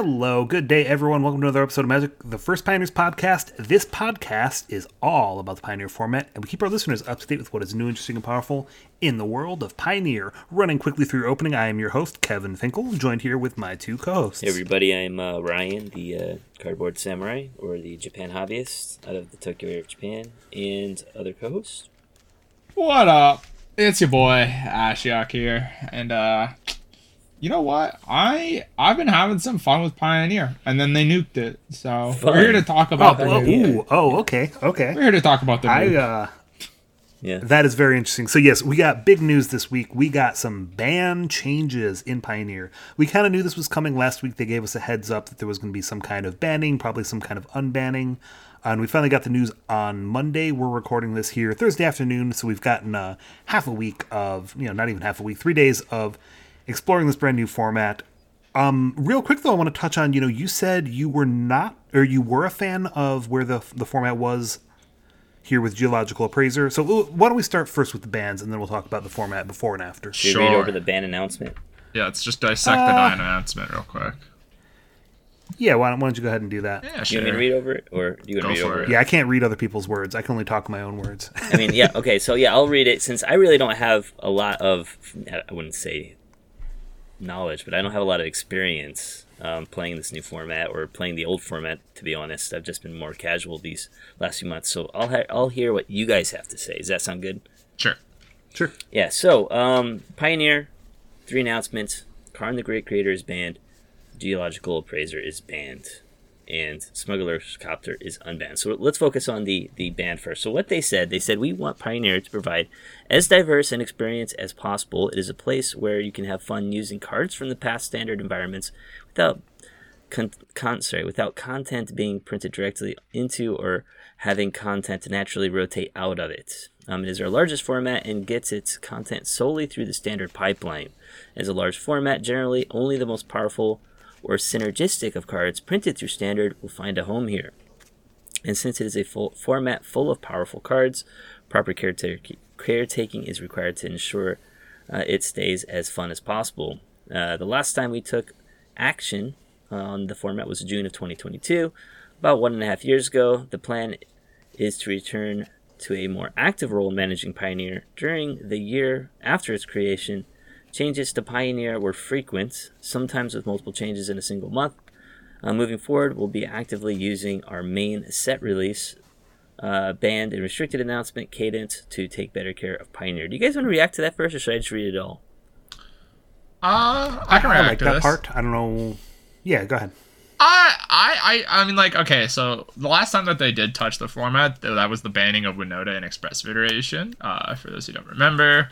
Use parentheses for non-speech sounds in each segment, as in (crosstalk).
Hello, good day, everyone. Welcome to another episode of Magic, the First Pioneers podcast. This podcast is all about the Pioneer format, and we keep our listeners up to date with what is new, interesting, and powerful in the world of Pioneer. Running quickly through your opening, I am your host, Kevin Finkel, joined here with my two co hosts. Hey everybody, I'm uh, Ryan, the uh, cardboard samurai, or the Japan hobbyist out of the Tokyo area of Japan, and other co-hosts. What up? It's your boy Ashiok here, and uh, you know what? I I've been having some fun with Pioneer, and then they nuked it. So Fun. we're here to talk Oh, about oh, the nuke. ooh, oh, okay, okay. We're here to talk about the I, uh, Yeah, That is very interesting. So yes, we got big news this week. We got some ban changes in Pioneer. We kind of knew this was coming last week. They gave us a heads up that there was going to be some kind of banning, probably some kind of unbanning. Uh, and we finally got the news on Monday. We're recording this here Thursday afternoon, so we've gotten uh, half a week of, you know, not even half a week, three days of exploring this brand new format. Um, real quick though, I want to touch on. You know, you said you were not, or you were a fan of where the the format was here with Geological Appraiser. So why don't we start first with the bands, and then we'll talk about the format before and after. should we read over the ban announcement? yeah, let's just dissect Uh, the announcement real quick. Yeah, why don't, why don't you go ahead and do that? Yeah, Do you sure. want me to read over it, or do you want Go to read for over it. it? Yeah, I can't read other people's words. I can only talk my own words. I mean, yeah, okay, so yeah, I'll read it since I really don't have a lot of, I wouldn't say knowledge, but I don't have a lot of experience um, playing this new format or playing the old format. To be honest, I've just been more casual these last few months. So I'll ha- I'll hear what you guys have to say. Does that sound good? Sure. sure. Yeah, so um, Pioneer, three announcements. Karn the Great Creator is banned. Geological Appraiser is banned. And Smuggler's Copter is unbanned. So let's focus on the, the ban first. So what they said, they said we want Pioneer to provide as diverse an experience as possible. It is a place where you can have fun using cards from the past standard environments without con- con- sorry, without content being printed directly into or having content naturally rotate out of it. Um, it is our largest format and gets its content solely through the standard pipeline. As a large format, generally only the most powerful or synergistic of cards printed through standard will find a home here. And since it is a full format full of powerful cards, proper caretaking is required to ensure uh, it stays as fun as possible. Uh, the last time we took action on the format was June of 2022, about one and a half years ago. The plan is to return to a more active role managing Pioneer during the year after its creation. Changes to Pioneer were frequent, sometimes with multiple changes in a single month. Uh, moving forward, we'll be actively using our main set release, uh, banned and restricted announcement cadence to take better care of Pioneer. Do you guys want to react to that first, or should I just read it all? Uh, I can I react like to that this. part. I don't know. Yeah, go ahead. I, I, I, I mean, like, okay, so the last time that they did touch the format, that was the banning of Winota and Expressive Iteration. Uh, for those who don't remember,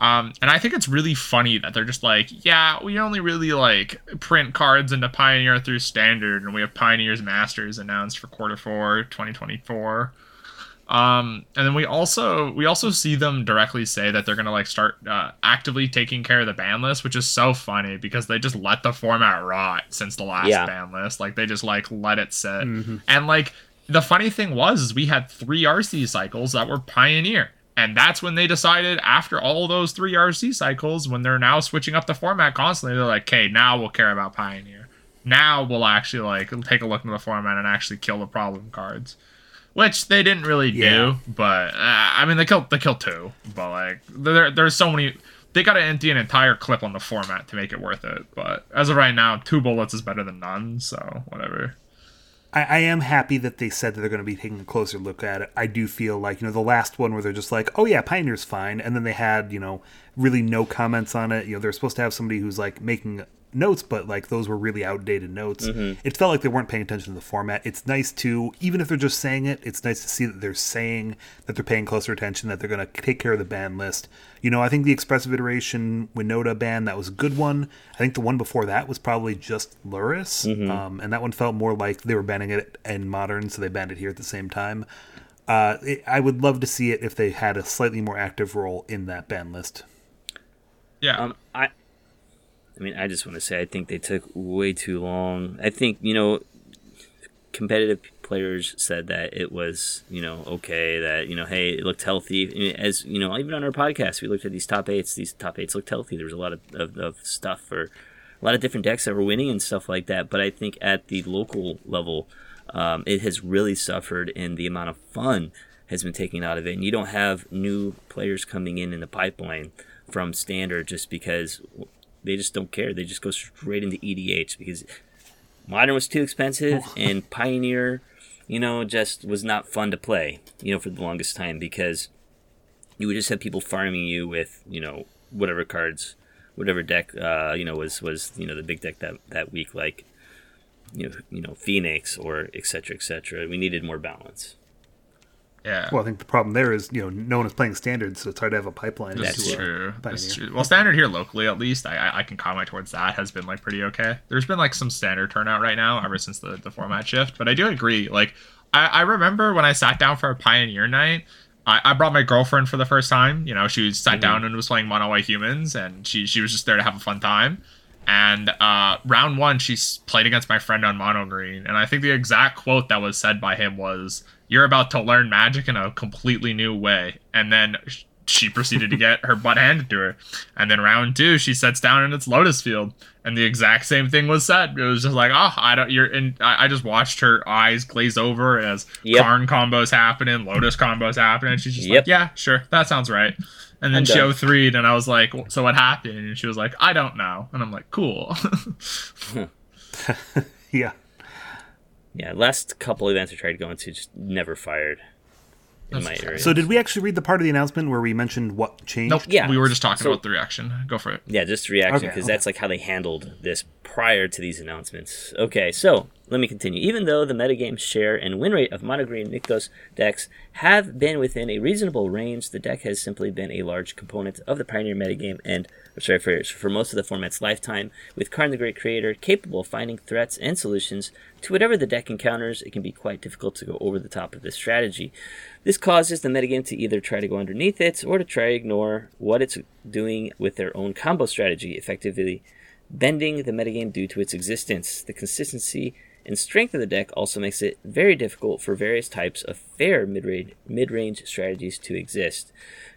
um, and I think it's really funny that they're just like, yeah, we only really like print cards into Pioneer through Standard, and we have Pioneer's Masters announced for quarter four, 2024. Um, and then we also we also see them directly say that they're gonna like start uh, actively taking care of the ban list, which is so funny because they just let the format rot since the last Yeah. ban list. Like they just like let it sit. And like the funny thing was, is we had three RC cycles that were Pioneer. And that's when they decided after all those three RC cycles, when they're now switching up the format constantly, they're like, okay, now we'll care about Pioneer. Now we'll actually like take a look into the format and actually kill the problem cards which they didn't really Yeah. do. But uh, I mean, they killed they killed two. But like, there there's so many. They got to empty an entire clip on the format to make it worth it. But as of right now, two bullets is better than none. So whatever. I, I am happy that they said that they're going to be taking a closer look at it. I do feel like, you know, the last one where they're just like, oh, yeah, Pioneer's fine. And then they had, you know, really no comments on it. You know, they're supposed to have somebody who's like making notes, but like those were really outdated notes. It felt like they weren't paying attention to the format. It's nice to, even if they're just saying it, it's nice to see that they're saying that they're paying closer attention, that they're going to take care of the ban list. You know, I think the expressive iteration Winota ban, that was a good one. I think the one before that was probably just Lurrus. Um, and that one felt more like they were banning it in modern, so they banned it here at the same time. Uh, it, I would love to see it if they had a slightly more active role in that ban list. Yeah. Um, I, I mean, I just want to say I think they took way too long. I think you know, competitive players said that it was you know okay that you know hey it looked healthy I mean, as you know even on our podcast we looked at these top eights these top eights looked healthy there was a lot of, of, of stuff for a lot of different decks that were winning and stuff like that. But I think at the local level, um, it has really suffered, and the amount of fun has been taken out of it. And you don't have new players coming in in the pipeline from standard just because they just don't care. They just go straight into EDH because modern was too expensive and Pioneer, you know, just was not fun to play, you know, for the longest time because you would just have people farming you with, you know, whatever cards, whatever deck, uh, you know, was was you know the big deck that that week, like you know, you know, Phoenix or et cetera, et cetera. We needed more balance. Yeah. Well, I think the problem there is you know no one is playing standards, so it's hard to have a pipeline. That's into true. That's true. Well, standard here locally, at least, I, I can comment towards that has been like pretty okay. There's been like some standard turnout right now ever since the, the format shift, but I do agree. Like, I, I remember when I sat down for a Pioneer night, I, brought my girlfriend for the first time. You know, she sat mm-hmm. down and was playing Mono White Humans, and she she was just there to have a fun time. And uh, round one, she played against my friend on Mono Green, and I think the exact quote that was said by him was, "You're about to learn Magic in a completely new way." And then she proceeded to get her butt handed to her. And then round two, she sits down in its Lotus Field, and the exact same thing was said. It was just like, "Oh, I don't." You're, and I, I just watched her eyes glaze over as Yep. Karn combos happening, Lotus combos happening. She's just Yep. like, "Yeah, sure, that sounds right." And then I'm she done. 03'd, and I was like, "So what happened?" And she was like, "I don't know." And I'm like, "Cool." (laughs) Yeah. Yeah, last couple events I tried to go into just never fired in my area. So did we actually read the part of the announcement where we mentioned what changed? nope. Yeah, We were just talking so- about the reaction. Go for it. Yeah, just the reaction Okay, because okay. that's like how they handled this prior to these announcements. Okay, so let me continue. Even though the metagame share and win rate of Mono Green Nykthos decks have been within a reasonable range, the deck has simply been a large component of the Pioneer metagame and, or sorry, for, for most of the format's lifetime. With Karn the Great Creator capable of finding threats and solutions to whatever the deck encounters, it can be quite difficult to go over the top of this strategy. This causes the metagame to either try to go underneath it or to try to ignore what it's doing with their own combo strategy, effectively bending the metagame due to its existence. The consistency and strength of the deck also makes it very difficult for various types of fair mid-range, strategies to exist.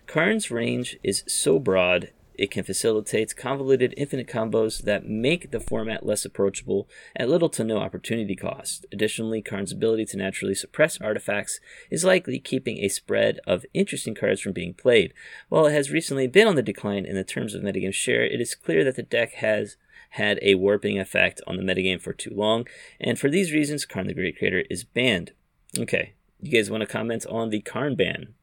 Karn's range is so broad it can facilitate convoluted infinite combos that make the format less approachable at little to no opportunity cost. Additionally, Karn's ability to naturally suppress artifacts is likely keeping a spread of interesting cards from being played. While it has recently been on the decline in the terms of metagame share, it is clear that the deck has had a warping effect on the metagame for too long, and for these reasons, Karn the Great Creator is banned. Okay, you guys want to comment on the Karn ban?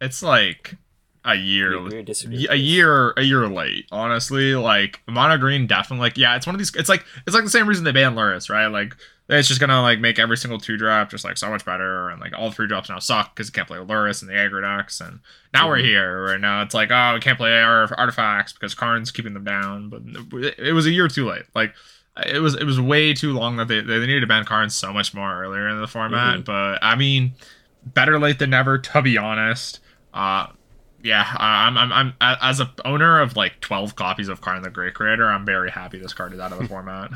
It's like a year, You agree or disagree with a year, a year late. Honestly, like Mono Green, definitely. Like, yeah, it's one of these. It's like it's like the same reason they banned Lurrus, right? Like, it's just gonna like make every single two drop just like so much better, and like all three drops now suck because you can't play Lurrus and the aggro decks, and now we're Mhm. here. Right now, it's like oh, we can't play our artifacts because Karn's keeping them down. But it- was a year too late. Like. It was it was way too long that they, they needed to ban Karn so much more earlier in the format. Mhm. But I mean, better late than never. To be honest, uh, yeah, I'm, I'm, I'm as a owner of like 12 copies of Karn the Great Creator, I'm very happy this card is out of the (laughs) format.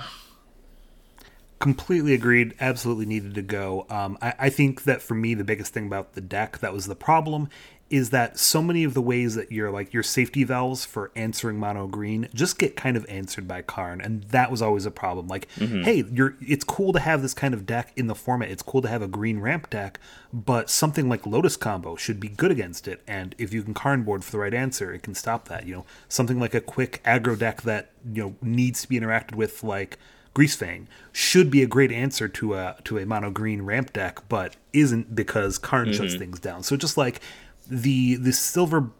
Completely agreed. Absolutely needed to go. Um, I, I think that for me, the biggest thing about the deck that was the problem is that so many of the ways that your like your safety valves for answering mono green just get kind of answered by Karn, and that was always a problem. Like, hey, you're it's cool to have this kind of deck in the format. It's cool to have a green ramp deck, but something like Lotus combo should be good against it. And if you can Karn board for the right answer, it can stop that. You know, something like a quick aggro deck that you know needs to be interacted with like Greasefang should be a great answer to a to a mono green ramp deck, but isn't because Karn shuts things down. So just like the the silver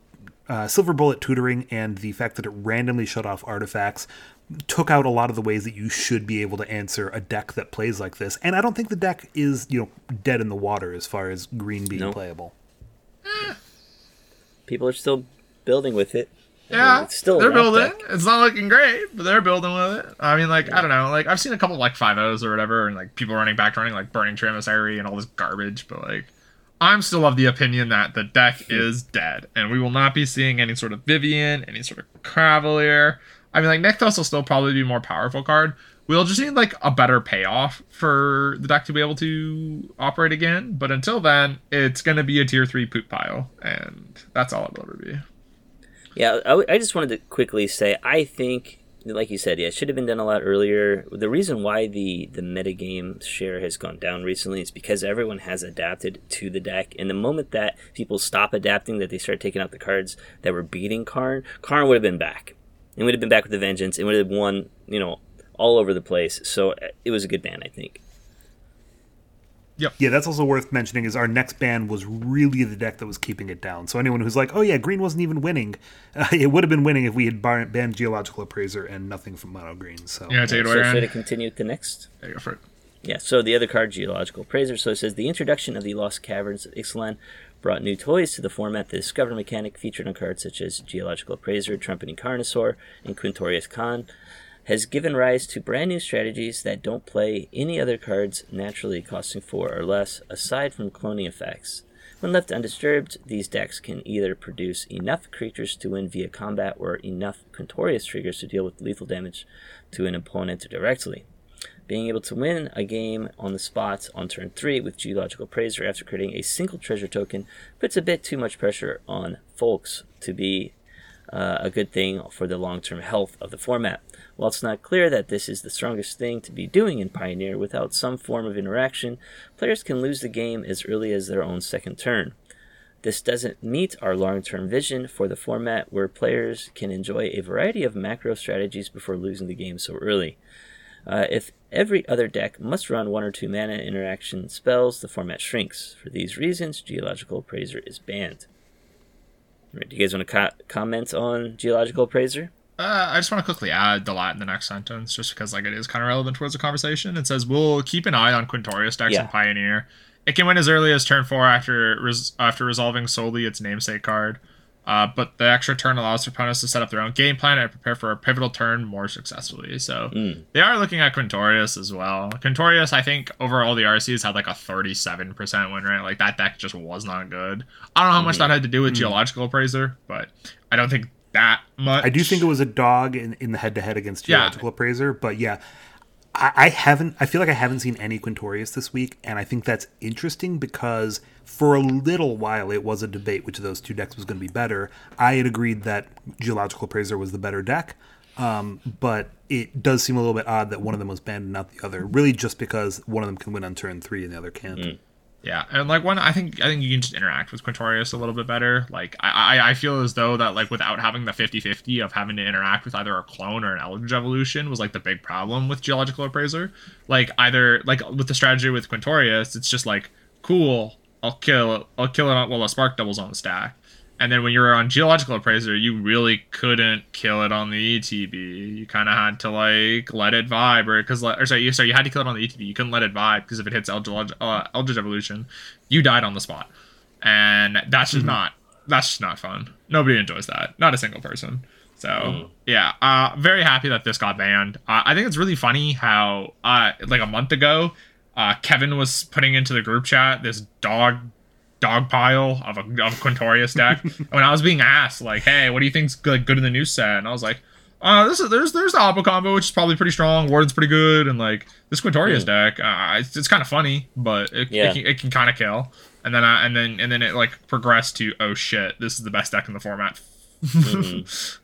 uh, silver bullet tutoring and the fact that it randomly shut off artifacts took out a lot of the ways that you should be able to answer a deck that plays like this. And I don't think the deck is you know dead in the water as far as green being No. playable. People are still building with it. Yeah, it's still they're building. deck. It's not looking great, but they're building with it. I mean, like I don't know, like I've seen a couple like five O's or whatever, and like people running back running like Burning Tree and all this garbage. But like, I'm still of the opinion that the deck (laughs) is dead, and we will not be seeing any sort of Vivien, any sort of Cavalier. I mean, like Nykthos will still probably be a more powerful card. We'll just need like a better payoff for the deck to be able to operate again. But until then, it's gonna be a tier three poop pile, and that's all it will ever be. Yeah, I, just wanted to quickly say I think like you said, yeah, it should have been done a lot earlier. The reason why the the metagame share has gone down recently is because everyone has adapted to the deck. And the moment that people stop adapting, that they start taking out the cards that were beating Karn, Karn would have been back. It would have been back with a vengeance. It would have won, you know, all over the place. So uh, it was a good ban, I think. Yeah, that's also worth mentioning. Is our next ban was really the deck that was keeping it down. So anyone who's like, "Oh yeah, green wasn't even winning," uh, (laughs) it would have been winning if we had bar- banned geological appraiser and nothing from mono green. So Yeah, take it So away, should I Ryan. continue with the next? Yeah, go for it. Yeah, so the other card, Geological Appraiser. So it says the introduction of the Lost Caverns of Ixalan brought new toys to the format. The Discover mechanic featured on cards such as Geological Appraiser, Trumpeting Carnosaur, and Quintorius Kand has given rise to brand new strategies that don't play any other cards naturally costing four or less, aside from cloning effects. When left undisturbed, these decks can either produce enough creatures to win via combat or enough Quintorius triggers to deal with lethal damage to an opponent directly. Being able to win a game on the spot on turn 3 with Geological Appraiser after creating a single treasure token puts a bit too much pressure on folks to be uh, a good thing for the long term health of the format. While it's not clear that this is the strongest thing to be doing in Pioneer without some form of interaction, players can lose the game as early as their own second turn. This doesn't meet our long term vision for the format where players can enjoy a variety of macro strategies before losing the game so early. Uh, if every other deck must run one or two mana interaction spells, the format shrinks. For these reasons, Geological Appraiser is banned. Do you guys want to co- comment on Geological Appraiser? Uh, I just want to quickly add the lat in the next sentence, just because like it is kind of relevant towards the conversation. It says we'll keep an eye on Quintorius decks Yeah. and Pioneer. It can win as early as turn four after res- after resolving solely its namesake card. Uh, but the extra turn allows opponents to set up their own game plan and prepare for a pivotal turn more successfully. So Mm. they are looking at Quintorius as well. Quintorius, I think, overall the RCs had like a 37% win rate. Like that deck just was not good. I don't know how much that had to do with Geological Appraiser, but I don't think that much. I do think it was a dog in, in the head to head against Yeah. Geological Appraiser, but yeah, I, I haven't. I feel like I haven't seen any Quintorius this week, and I think that's interesting because for a little while it was a debate which of those two decks was going to be better. I had agreed that Geological Appraiser was the better deck, um, but it does seem a little bit odd that one of them was banned and not the other. Really, just because one of them can win on turn three and the other can't. Yeah, and like one, I think I think you can just interact with Quintorius a little bit better. Like I, I, feel as though that like without having the 50-50 of having to interact with either a clone or an Eldritch Evolution was like the big problem with Geological Appraiser. Like either like with the strategy with Quintorius, it's just like cool, I'll kill I'll kill it while a spark doubles on the stack. And then when you were on Geological Appraiser, you really couldn't kill it on the ETB. You kind of had to like let it vibe, or because or sorry, you sorry you had to kill it on the ETB. You couldn't let it vibe because if it hits Eldritch, uh, Eldritch Evolution, you died on the spot, and that's just not that's just not fun. Nobody enjoys that. Not a single person. So yeah, uh, very happy that this got banned. Uh, I think it's really funny how uh, like a month ago, uh, Kevin was putting into the group chat this dog dog pile of a of Quintorius deck. (laughs) when I was being asked like, "Hey, what do you think's good, good in the new set?" and I was like, "Uh, this is there's there's the Oppo combo, which is probably pretty strong. Warden's pretty good, and like this Quintorius deck, uh, it's, it's kind of funny, but it, Yeah. it can, it can kind of kill." And then I, and then and then it like progressed to, "Oh shit, this is the best deck in the format."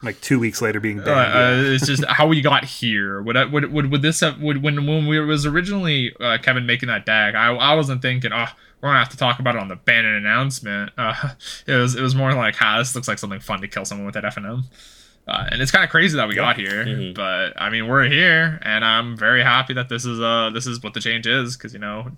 Like two weeks later, being Uh, banned. yeah. uh, it's just how we got here. Would I, would would would this have would when when we was originally uh, Kevin making that dag? I I wasn't thinking, oh, we're gonna have to talk about it on the Bannon announcement. Uh, (laughs) it was it was more like, ah, this looks like something fun to kill someone with that F and M. Uh, and it's kind of crazy that we got here, Mhm. but I mean we're here, and I'm very happy that this is uh this is what the change is because you know,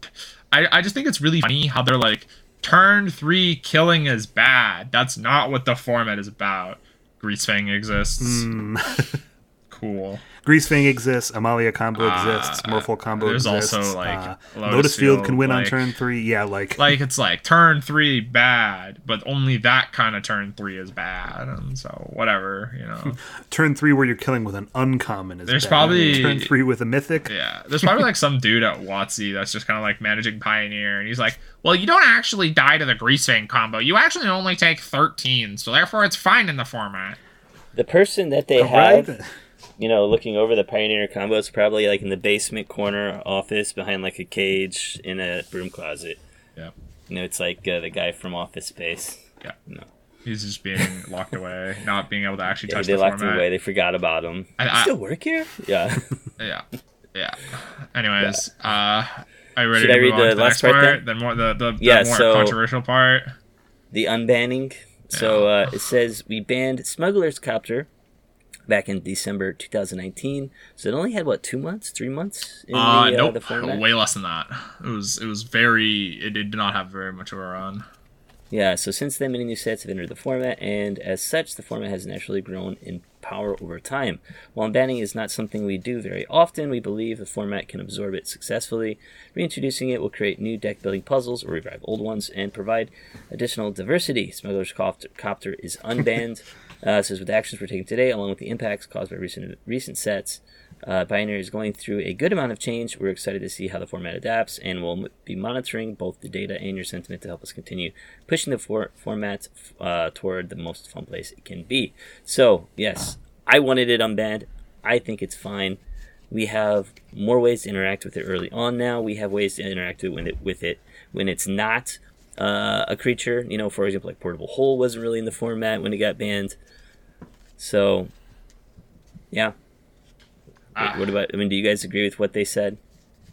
I I just think it's really funny how they're like turn three killing is bad. That's not what the format is about. Greasefang exists. Mm. (laughs) Cool. Greasefang exists, Amalia combo Uh, exists, Morphle combo there's exists. also, like, uh, Lotus Lotus Field can Field, win on turn three. Yeah, like, Like it's like turn three bad, but only that kind of turn three is bad, and so whatever, you know. (laughs) turn three where you're killing with an uncommon is There's bad. probably- turn three with a mythic. Yeah, there's probably like (laughs) some dude at WotC that's just kind of like managing Pioneer, and he's like, "Well, you don't actually die to the Greasefang combo. You actually only take 13, so therefore it's fine in the format." The person that they Right? have, you know, looking over the Pioneer combo is probably like in the basement corner office behind like a cage in a broom closet. Yeah. You know, it's like uh, the guy from Office Space. Yeah. No. He's just being (laughs) locked away, not being able to actually Yeah, touch they the locked format. him away. They forgot about him. I- I- still work here? Yeah. (laughs) Yeah, yeah. Anyways, uh, are you ready Should to I read on the to the last next part part? then? The more the the, the Yeah, more so- controversial part. the unbanning. So uh, it says we banned Smuggler's Copter back in December 2019. So it only had what two months, three months in Uh, the, uh, the format. way less than that. It was it was very. It did not have very much of a run. Yeah. So since then, many new sets have entered the format, and as such, the format has naturally grown in power over time. While banning is not something we do very often, we believe the format can absorb it successfully. Reintroducing it will create new deck building puzzles or revive old ones and provide additional diversity. Smuggler's Copter, Copter is unbanned. (laughs) uh, says with the actions we're taking today, along with the impacts caused by recent recent sets, uh, Pioneer is going through a good amount of change. We're excited to see how the format adapts, and we'll be monitoring both the data and your sentiment to help us continue pushing the for- format uh, toward the most fun place it can be. So, yes, I wanted it unbanned. I think it's fine. We have more ways to interact with it early on now. We have ways to interact with it, with it when it's not uh, a creature. You know, for example, like Portable Hole wasn't really in the format when it got banned. So, yeah. Ah. What about? I mean, do you guys agree with what they said?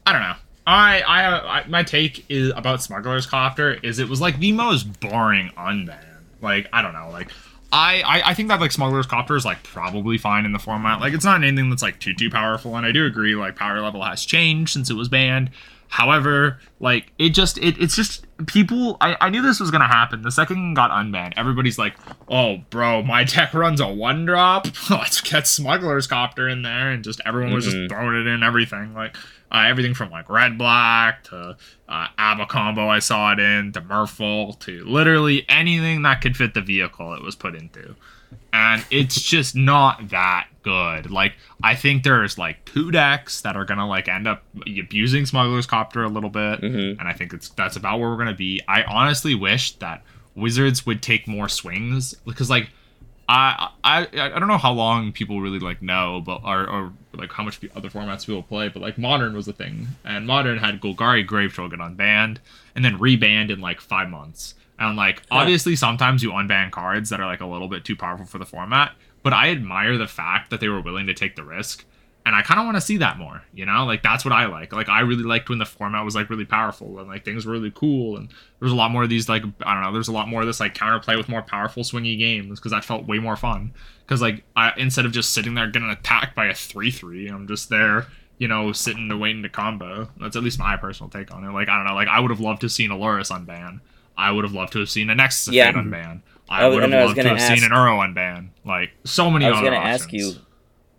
I don't know. I, I, I, my take is about Smuggler's Copter is it was like the most boring unban. Like I don't know, like I, I, I think that like Smuggler's Copter is like probably fine in the format. Like it's not anything that's like too too powerful, and I do agree like power level has changed since it was banned. However, like it just it, it's just people. I, I knew this was gonna happen. The second got unbanned, everybody's like, "Oh, bro, my (laughs) deck runs a one drop. (laughs) Let's get Smuggler's Copter in there," and just everyone was Mhm. just throwing it in everything. Like uh, everything from like red black to uh, Abba combo I saw it in to Merfolk to literally anything that could fit the vehicle it was put into. And it's just not that good. Like I think there's like two decks that are gonna like end up abusing Smuggler's Copter a little bit, Mhm. and I think it's that's about where we're gonna be. I honestly wish that Wizards would take more swings because like I I I don't know how long people really like know, but or, or like how much other formats people play, but like modern was the thing, and modern had Golgari Grave Troll get unbanned and then rebanned in like five months. And like obviously sometimes you unban cards that are like a little bit too powerful for the format, but I admire the fact that they were willing to take the risk. And I kind of want to see that more, you know? Like that's what I like. Like I really liked when the format was like really powerful and like things were really cool and there was a lot more of these like I don't know, there's a lot more of this like counterplay with more powerful swingy games because that felt way more fun. Because like I instead of just sitting there getting attacked by a three three, I'm just there, you know, sitting to waiting to combo. That's at least my personal take on it. Like I don't know, like I would have loved to have seen a Lurrus unban. I would have loved to have seen a Nexus of Yeah. Fate unban. I I would have I know, I was loved to have seen ask- an Uro unban. Like so many I was going to ask you,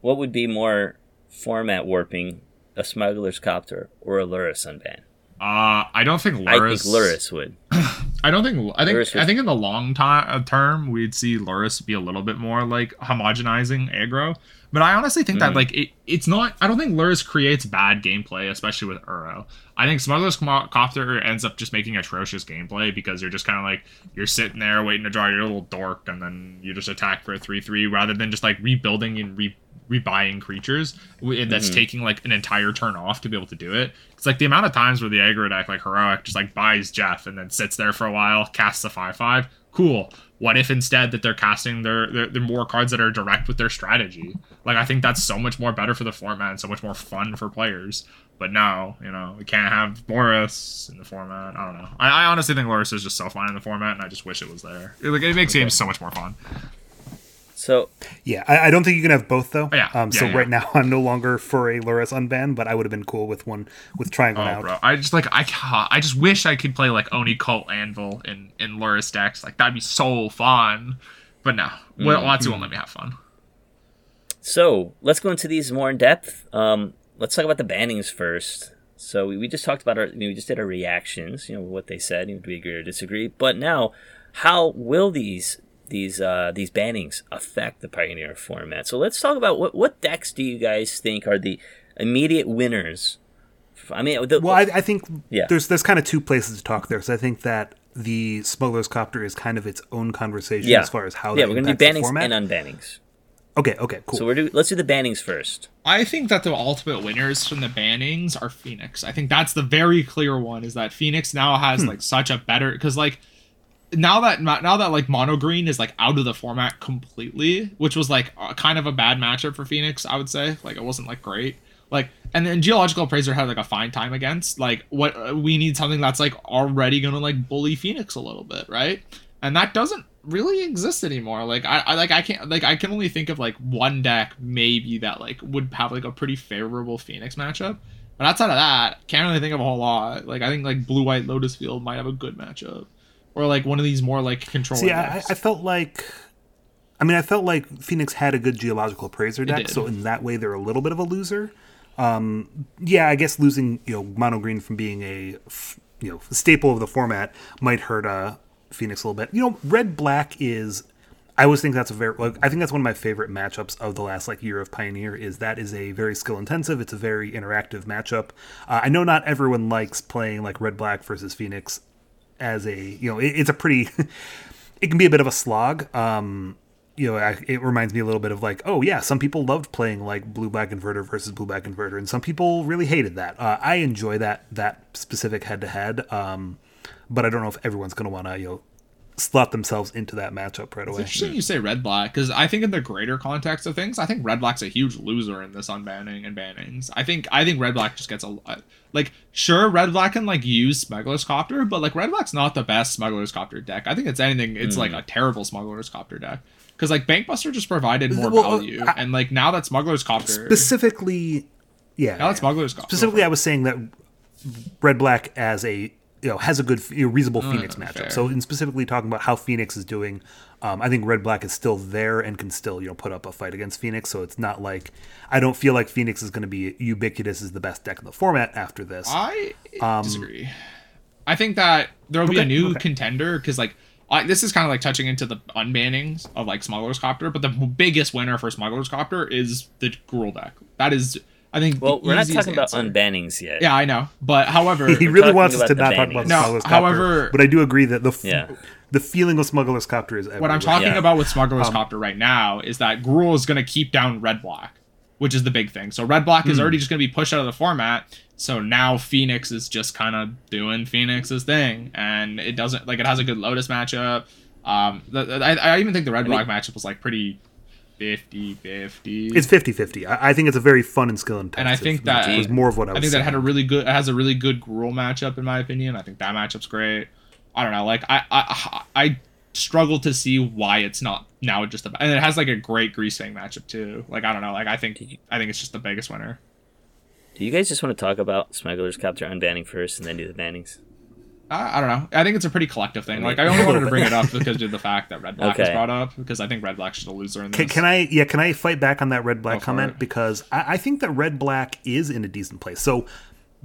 what would be more format warping, a Smuggler's Copter or a Lurrus unban? Uh, I don't think Lurrus. I think Lurrus would. (laughs) I don't think. I think. Lurrus I think in the long time term, we'd see Lurrus be a little bit more like homogenizing aggro. But I honestly think that Mhm. like it, it's not. I don't think Lurrus creates bad gameplay, especially with Uro. I think Smuggler's Copter ends up just making atrocious gameplay because you're just kind of like you're sitting there waiting to draw your little dork, and then you just attack for a three three rather than just like rebuilding and re rebuying creatures w- that's Mhm. taking like an entire turn off to be able to do it. It's like the amount of times where the aggro deck like heroic just like buys Jeff and then sits there for a while, casts a five five. Cool. What if instead that they're casting their, their their more cards that are direct with their strategy? Like I think that's so much more better for the format and so much more fun for players. But no, you know, we can't have Boris in the format. I don't know. I, I honestly think Lurrus is just so fun in the format, and I just wish it was there. It, like it makes games so much more fun. So, Yeah, I, I don't think you can have both though. Yeah, Um, so yeah, yeah. right now (laughs) I'm no longer for a Lurrus unban, but I would have been cool with one with trying one Oh, out. bro, I just like I I just wish I could play like Oni Cult Anvil in in Lurrus decks. Like that'd be so fun. But no, well, Mm, WotC won't let me have fun. so let's go into these more in depth. Um, let's talk about the bannings first. So we, we just talked about our, you know, we just did our reactions, you know, what they said, you know, do we agree or disagree? But now, how will these these uh, these bannings affect the Pioneer format? So let's talk about what what decks do you guys think are the immediate winners? I mean, the, Well, I, I think Yeah. there's there's kind of two places to talk there. So I think that the Smuggler's Copter is kind of its own conversation yeah, as far as how yeah, that we're gonna do impacts bannings and unbannings. okay, okay, cool. So we're do, let's do the bannings first. I think that the ultimate winners from the bannings are Phoenix. I think that's the very clear one. Is that Phoenix now has like such a better because like now that now that like mono green is like out of the format completely, which was like a, kind of a bad matchup for Phoenix, I would say. Like it wasn't like great. Like and then geological appraiser had like a fine time against. Like what uh, we need something that's like already gonna like bully Phoenix a little bit, right? And that doesn't really exist anymore. Like I, I like I can't like I can only think of like one deck maybe that like would have like a pretty favorable Phoenix matchup. But outside of that, can't really think of a whole lot. Like I think like blue white Lotus Field might have a good matchup, or like one of these more like control. See, I, I felt like, I mean, I felt like Phoenix had a good geological appraiser deck, so in that way they're a little bit of a loser. Um, yeah, I guess losing you know mono green from being a you know staple of the format might hurt uh, Phoenix a little bit. You know, red black is. I always think that's a very. Like, I think that's one of my favorite matchups of the last like year of Pioneer. Is that is a very skill intensive. It's a very interactive matchup. Uh, I know not everyone likes playing like red black versus Phoenix as a you know it, it's a pretty. (laughs) it can be a bit of a slog. Um, you know, I, it reminds me a little bit of like, oh yeah, some people loved playing like blue black inverter versus blue black inverter, and some people really hated that. Uh, I enjoy that that specific head to head, but I don't know if everyone's going to want to you know slot themselves into that matchup right away. Interesting you say red black because I think in the greater context of things, I think red black's a huge loser in this unbanning and bannings. I think I think red black just gets a lot. Uh, like sure, red black can like use Smuggler's Copter, but like red black's not the best Smuggler's Copter deck. I think it's anything. It's like a hmm. terrible Smuggler's Copter deck because like Bankbuster just provided more Well, uh, value, I- and like now that Smuggler's Copter, Specifically, yeah. now that Smuggler's Copter, specifically, I was saying that red black as a you know has a good you know, reasonable Oh, Phoenix matchup. fair. So in specifically talking about how Phoenix is doing, um, I think red black is still there and can still you know put up a fight against Phoenix. So it's not like I don't feel like Phoenix is going to be ubiquitous as the best deck in the format after this. I disagree. I think that there will be a Um, new okay. contender because like I, this is kind of like touching into the unbannings of like Smuggler's Copter, but the biggest winner for Smuggler's Copter is the Gruul deck. That is, I think. Well, the we're not easiest talking about unbannings yet. Yeah, I know, but however, he really wants us to the not talk bannings. about No, Smuggler's however- Copter, but I do agree that the f- Yeah. the feeling of Smuggler's Copter is what I'm talking Yeah. about with Smuggler's Um, Copter right now is that Gruul is going to keep down Red Black, which is the big thing. So Red Black is Hmm. already just going to be pushed out of the format. So now Phoenix is just kind of doing Phoenix's thing, and it doesn't like it has a good Lotus matchup. Um, the, the- I, I even think the Red Black matchup was like pretty 50-50. It's 50-50. I, I think it's a very fun and skill intensive. And I think that- It was more of what I was I think that had a really good it has a really good Gruul matchup in my opinion. I think that matchup's great. I don't know, like I I I struggle to see why it's not now just about and it has like a great Greasefang matchup too. Like I don't know, like I think I think it's just the biggest winner. Do you guys just want to talk about Smuggler's Copter unbanning first and then do the bannings? I, I don't know. I think it's a pretty collective thing. Like I only wanted to bring it up (laughs) because of the fact that Red Black was Okay. brought up because I think Red Black's just a loser in this. Can, can I? Yeah, can I fight back on that red black Go comment because I, I think that red black is in a decent place. So,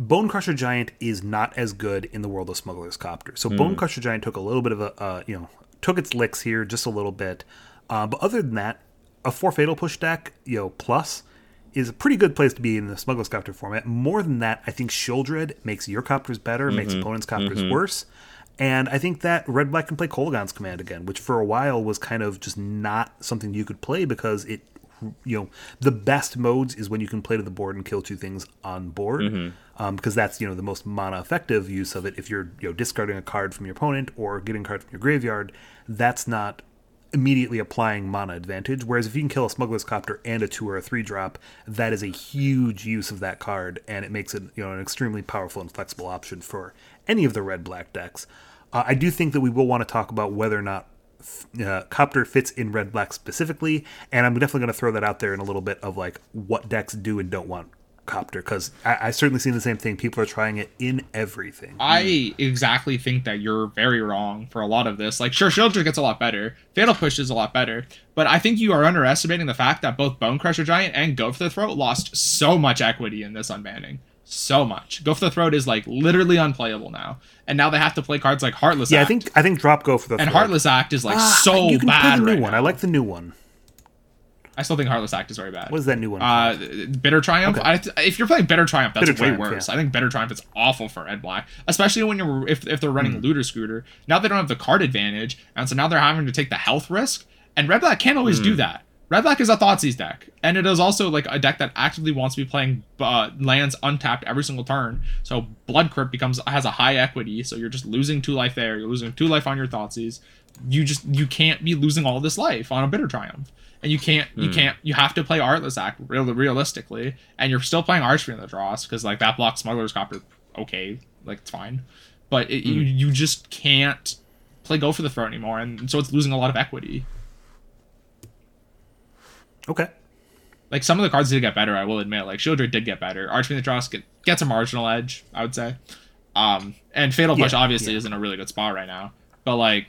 Bonecrusher Giant is not as good in the world of Smuggler's Copter. So, Bonecrusher Giant took a little bit of a uh, you know took its licks here just a little bit, uh, but other than that, a four fatal push deck you know plus is a pretty good place to be in the Smuggler's Copter format. More than that, I think Sheoldred makes your copters better, makes mm-hmm. opponents' copters mm-hmm. worse. And I think that Red Black can play Kolaghan's command again, which for a while was kind of just not something you could play because it, you know, the best modes is when you can play to the board and kill two things on board, mm-hmm. um, because that's you know the most mana effective use of it. If you're you know discarding a card from your opponent or getting a card from your graveyard, that's not immediately applying mana advantage. Whereas if you can kill a Smuggler's Copter and a two or a three drop, that is a huge use of that card, and it makes it you know an extremely powerful and flexible option for any of the red black decks. Uh, I do think that we will want to talk about whether or not uh, Copter fits in red black specifically, and I'm definitely going to throw that out there in a little bit of like what decks do and don't want Copter because I, I certainly seen the same thing. People are trying it in everything. I exactly think that you're very wrong for a lot of this. Like, sure, Sheoldred gets a lot better. Fatal Push is a lot better. But I think you are underestimating the fact that both Bonecrusher Giant and Go for the Throat lost so much equity in this unbanning. So much. Go for the Throat is like literally unplayable now. And now they have to play cards like Heartless yeah, I think I think drop go for the and throat. Heartless Act is like Ah, so you can bad play the new right one. now. I like the new one. I still think Heartless Act is very bad. What is that new one? Uh. Bitter Triumph. Okay. I, if you're playing Bitter Triumph, that's Bitter way Triumph, worse. yeah. I think Bitter Triumph is awful for Red Black, especially when you're if, if they're Hmm. running Looter Scooter. Now they don't have the card advantage, and so now they're having to take the health risk. And Red Black can't always Hmm. do that. Red Black is a Thoughtseize deck, and it is also like a deck that actively wants to be playing uh, lands untapped every single turn. So Blood Crypt becomes has a high equity, so you're just losing two life there. You're losing two life on your Thoughtseize. You just you can't be losing all this life on a Bitter Triumph, and you can't you can't you have to play Heartless Act real realistically, and you're still playing Archfiend of the Dross because like that blocks Smuggler's Copter okay, like it's fine, but it, you you just can't play Go for the Throat anymore, and so it's losing a lot of equity. Okay. like some of the cards did get better. I will admit, like Sheoldred did get better. Archfiend the Dross get, gets a marginal edge, I would say. Um, and Fatal Push Yeah, obviously yeah. is in a really good spot right now. But like,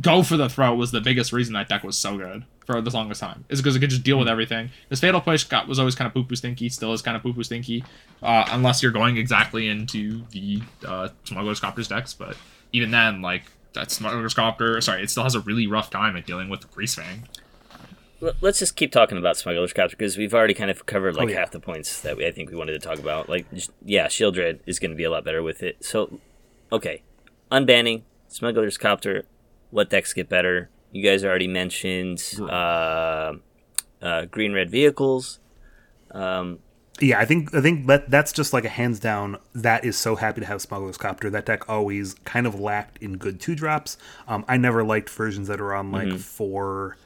go for the throat was the biggest reason that deck was so good for the longest time. Is because it could just deal Hmm. with everything. This Fatal Push got was always kind of poo poo stinky, still is kind of poo poo stinky, uh, unless you're going exactly into the uh, Smuggler's Copters decks. But even then, like that Smuggler's Copter, sorry, it still has a really rough time at dealing with Greasefang. L- Let's just keep talking about Smuggler's Copter because we've already kind of covered like Oh, yeah. half the points that we, I think we wanted to talk about. Like, j- yeah, Sheoldred is going to be a lot better with it. So, okay, unbanning Smuggler's Copter. What decks get better? You guys already mentioned uh, uh, green red vehicles. Um, Yeah, I think I think that that's just like a hands down. That is so happy to have Smuggler's Copter. That deck always kind of lacked in good two drops. Um, I never liked versions that are on like four.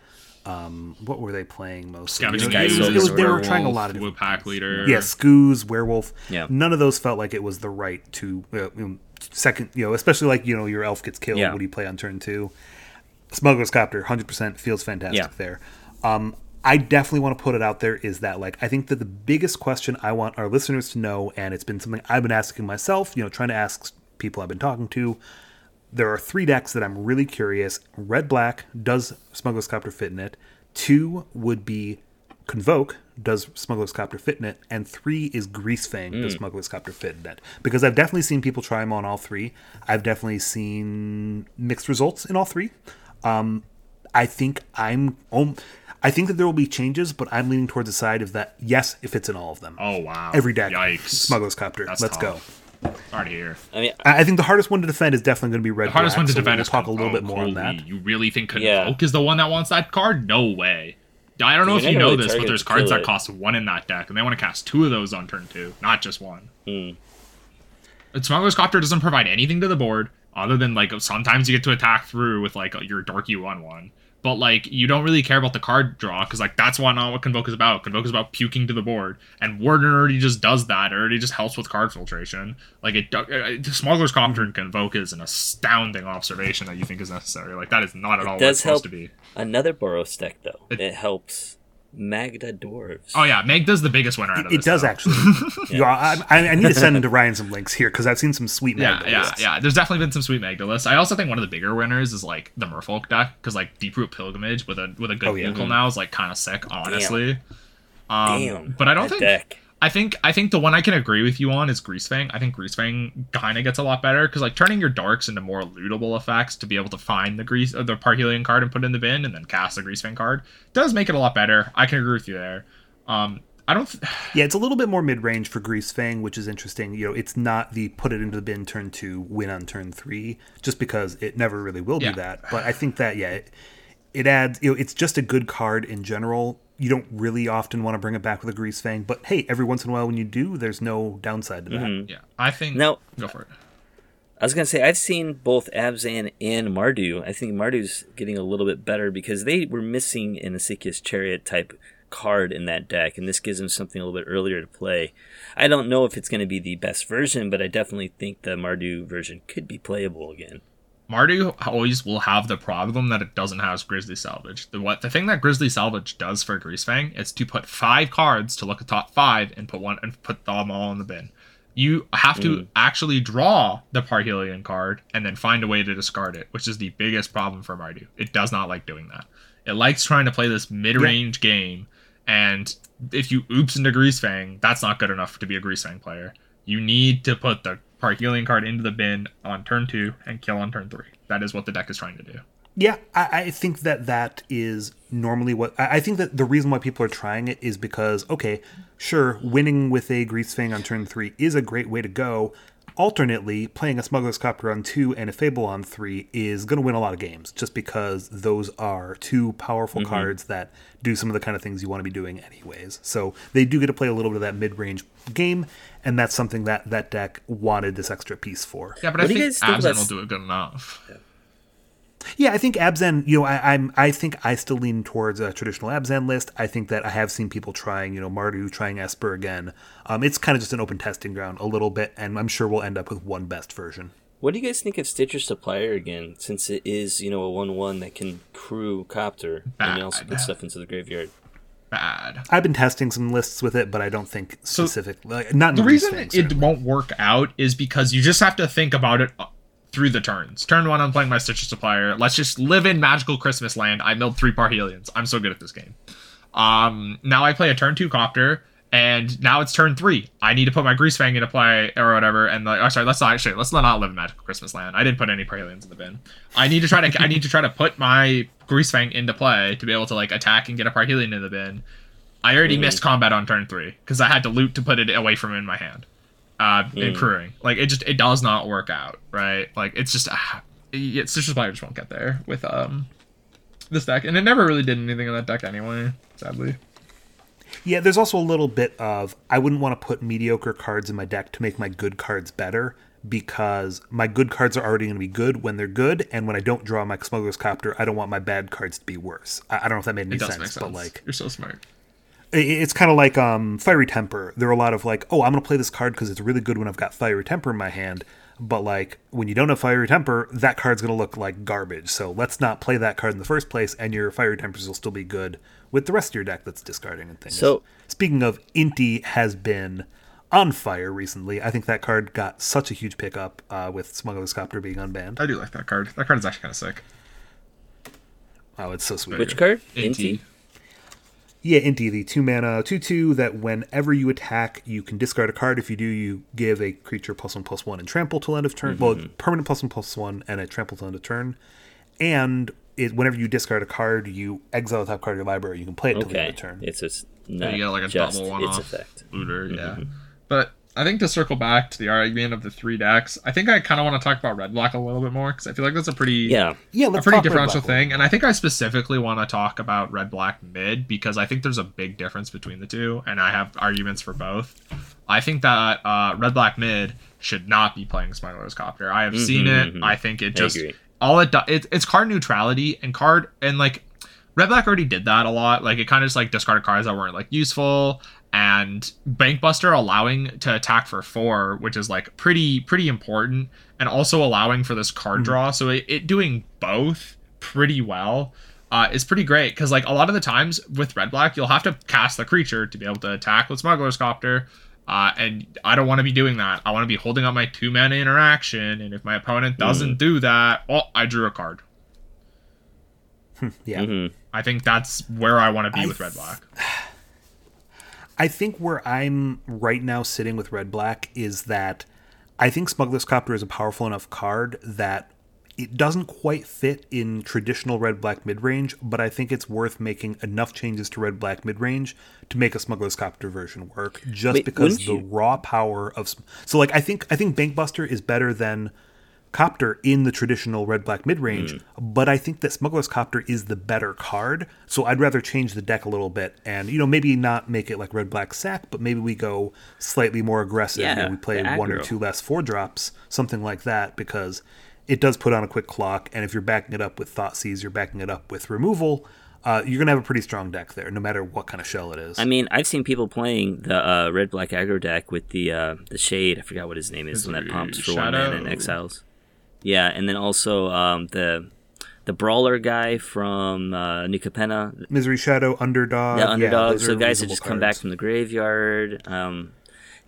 Um, what were they playing most? Scavenging Sky it was, it was, they were trying a lot of Blue different. Pack Leader. Yeah, Skoos, Werewolf. Yeah. None of those felt like it was the right to uh, you know, second. You know, especially like you know your elf gets killed. Yeah. What do you play on turn two? Smuggler's Copter, hundred percent feels fantastic Yeah. there. Um, I definitely want to put it out there is that like I think that the biggest question I want our listeners to know, and it's been something I've been asking myself, you know, trying to ask people I've been talking to. There are three decks that I'm really curious. Red Black does Smuggler's Copter fit in it. Two would be Convoke does Smuggler's Copter fit in it, and three is Greasefang does Smuggler's Copter fit in it. Because I've definitely seen people try them on all three. I've definitely seen mixed results in all three. Um, I think I'm. Um, I think that there will be changes, but I'm leaning towards the side of that. Yes, if it's in all of them, Oh wow. every deck, Yikes. Smuggler's Copter. That's Let's tough. Already here. I mean, go. I I think the hardest one to defend is definitely going to be Red. The hardest Black, one to so defend we'll is talk a little bit Convoke. more on that. You really think Convoke Yeah. is the one that wants that card? No way. I don't know if You're you know really this, but there's cards that cost one in that deck, and they want to cast two of those on turn two, not just one. Hmm. Smuggler's Copter doesn't provide anything to the board other than like sometimes you get to attack through with like your dorky one one. But like you don't really care about the card draw because like that's why not what Convoke is about. Convoke is about puking to the board, and Warden already just does that. It already just helps with card filtration. Like it, uh, uh, Smuggler's Copter and Convoke is an astounding observation that you think is necessary. Like that is not at all what does it's supposed help. to be. another Boros deck though. It- It, helps Magda Dwarves. Oh yeah, Magda's the biggest winner out of It this. does though. actually. (laughs) yeah. know, I, I I need to send to Ryan some links here because I've seen some sweet Yeah, Magda yeah, lists. yeah. There's definitely been some sweet Magda lists. I also think one of the bigger winners is like the Merfolk deck because like Deeproot Pilgrimage with a with a good Oh, yeah. vehicle now is like kind of sick, honestly. Um, Damn. but I don't that think deck. I think I think the one I can agree with you on is Greasefang. I think Greasefang kind of gets a lot better because like turning your darks into more lootable effects to be able to find the grease uh, the Parhelion card and put it in the bin and then cast the Greasefang card does make it a lot better. I can agree with you there. Um, I don't. Th- (sighs) Yeah, it's a little bit more mid range for Greasefang, which is interesting. You know, it's not the put it into the bin turn two, win on turn three, just because it never really will Yeah. do that. But I think that yeah, it, it adds. You know, it's just a good card in general. You don't really often want to bring it back with a Greasefang, but hey, every once in a while when you do, there's no downside to that. Mm-hmm. yeah, I think. Now- go for it. I was gonna say I've seen both Abzan and Mardu. I think Mardu's getting a little bit better because they were missing an Esika's Chariot type card in that deck, and this gives them something a little bit earlier to play. I don't know if it's going to be the best version, but I definitely think the Mardu version could be playable again. Mardu always will have the problem that it doesn't have Grisly Salvage. The what the thing that Grisly Salvage does for Greasefang is to put five cards to look at top five and put one and put them all in the bin. You have to mm. actually draw the Parhelion card and then find a way to discard it, which is the biggest problem for Mardu. It does not like doing that. It likes trying to play this mid-range game, and if you oops into Greasefang, that's not good enough to be a Greasefang player. You need to put the Parhelion card into the bin on turn two and kill on turn three. That is what the deck is trying to do. Yeah, I, I think that that is normally what I I think that the reason why people are trying it is because okay, sure, winning with a Greasefang on turn three is a great way to go. Alternately, playing a Smuggler's Copter on two and a Fable on three is going to win a lot of games, just because those are two powerful mm-hmm. cards that do some of the kind of things you want to be doing anyways. So they do get to play a little bit of that mid-range game, and that's something that that deck wanted this extra piece for. Yeah, but What I think guys think Abzan will do it good enough. Yeah, I think Abzan. You know, I, I'm. I think I still lean towards a traditional Abzan list. I think that I have seen people trying, you know, Mardu trying Esper again. Um, it's kind of just an open testing ground a little bit, and I'm sure we'll end up with one best version. What do you guys think of Stitcher Supplier again? Since it is, you know, a one-one that can crew copter and also put stuff into the graveyard. Bad. I've been testing some lists with it, but I don't think specific. like, not in The reason things, it certainly. won't work out is because you just have to think about it through the turns. Turn one, I'm playing my Stitcher Supplier. Let's just live in magical Christmas land. I milled three Parhelions. I'm so good at this game. Um, now I play a turn two copter, and now it's turn three. I need to put my Greasefang into play or whatever. And like, oh, sorry, let's not actually let's not live in magical Christmas land. I didn't put any Parhelions in the bin. I need to try to I need to try to put my Greasefang into play to be able to like attack and get a Parhelion in the bin. I already missed combat on turn three because I had to loot to put it away from in my hand. Uh, in crewing, like it just it does not work out, right? Like it's just it's just Stitcher Supplier just won't get there with um this deck, and it never really did anything on that deck anyway. Sadly, Yeah, there's also a little bit of I wouldn't want to put mediocre cards in my deck to make my good cards better because my good cards are already going to be good when they're good, and when I don't draw my Smuggler's Copter, I don't want my bad cards to be worse. I, I don't know if that made any it does sense, make sense. but like you're so smart. I- it's kind of like um, Fiery Temper. There are a lot of like, oh, I'm going to play this card because it's really good when I've got Fiery Temper in my hand. But like when you don't have Fiery Temper, that card's going to look like garbage. So let's not play that card in the first place, and your Fiery Tempers will still be good with the rest of your deck that's discarding and things. So- speaking of, Inti has been on fire recently. I think that card got such a huge pickup uh, with Smuggler's Copter being unbanned. I do like that card. That card is actually kind of sick. Oh, it's so sweet. Which card? Inti. Inti. Yeah, Inti, the two mana, two two that whenever you attack, you can discard a card. If you do, you give a creature plus one plus one and trample till end of turn. Well, mm-hmm. permanent plus one plus one and a trample till end of turn. And it, whenever you discard a card, you exile the top card of your library. You can play it till the end Okay. of turn. It's just you not get like a just double one its off effect. looter, yeah. Mm-hmm. But I think to circle back to the argument of the three decks, I think I kind of want to talk about red black a little bit more because I feel like that's a pretty Yeah. yeah, a pretty differential thing. And I think I specifically want to talk about red black mid because I think there's a big difference between the two, and I have arguments for both. I think that uh, red black mid should not be playing Smuggler's Copter. I have seen it. I think it just all it does it, it's card neutrality and card and like red black already did that a lot. Like it kind of just like discarded cards that weren't like useful. And Bankbuster allowing to attack for four, which is like pretty pretty important, and also allowing for this card draw. So it, it doing both pretty well uh, is pretty great because like a lot of the times with red black you'll have to cast the creature to be able to attack with smuggler's copter uh, and i don't want to be doing that. I want to be holding up my two mana interaction and if my opponent doesn't do that well i drew a card. Yeah. hmm i think that's where i want to be I with red black I think where I'm right now sitting with Red Black is that I think Smuggler's Copter is a powerful enough card that it doesn't quite fit in traditional Red Black mid range, but I think it's worth making enough changes to Red Black mid range to make a Smuggler's Copter version work. Just Wait, because the you- raw power of so like I think I think Bankbuster is better than Copter in the traditional red black mid range, but I think that Smuggler's Copter is the better card. So I'd rather change the deck a little bit and, you know, maybe not make it like red black sack, but maybe we go slightly more aggressive. you know, Yeah, we play one or two less four drops, something like that, because it does put on a quick clock. And if you're backing it up with Thoughtseize, you're backing it up with removal. Uh, you're gonna have a pretty strong deck there, no matter what kind of shell it is. I mean, I've seen people playing the uh, red black aggro deck with the uh, the shade. I forgot what his name is. When that pumps for one man and exiles. Yeah, and then also um, the the brawler guy from uh, New Misery Shadow, Underdog, the underdog. those so guys that reasonable just come back from the graveyard. Um,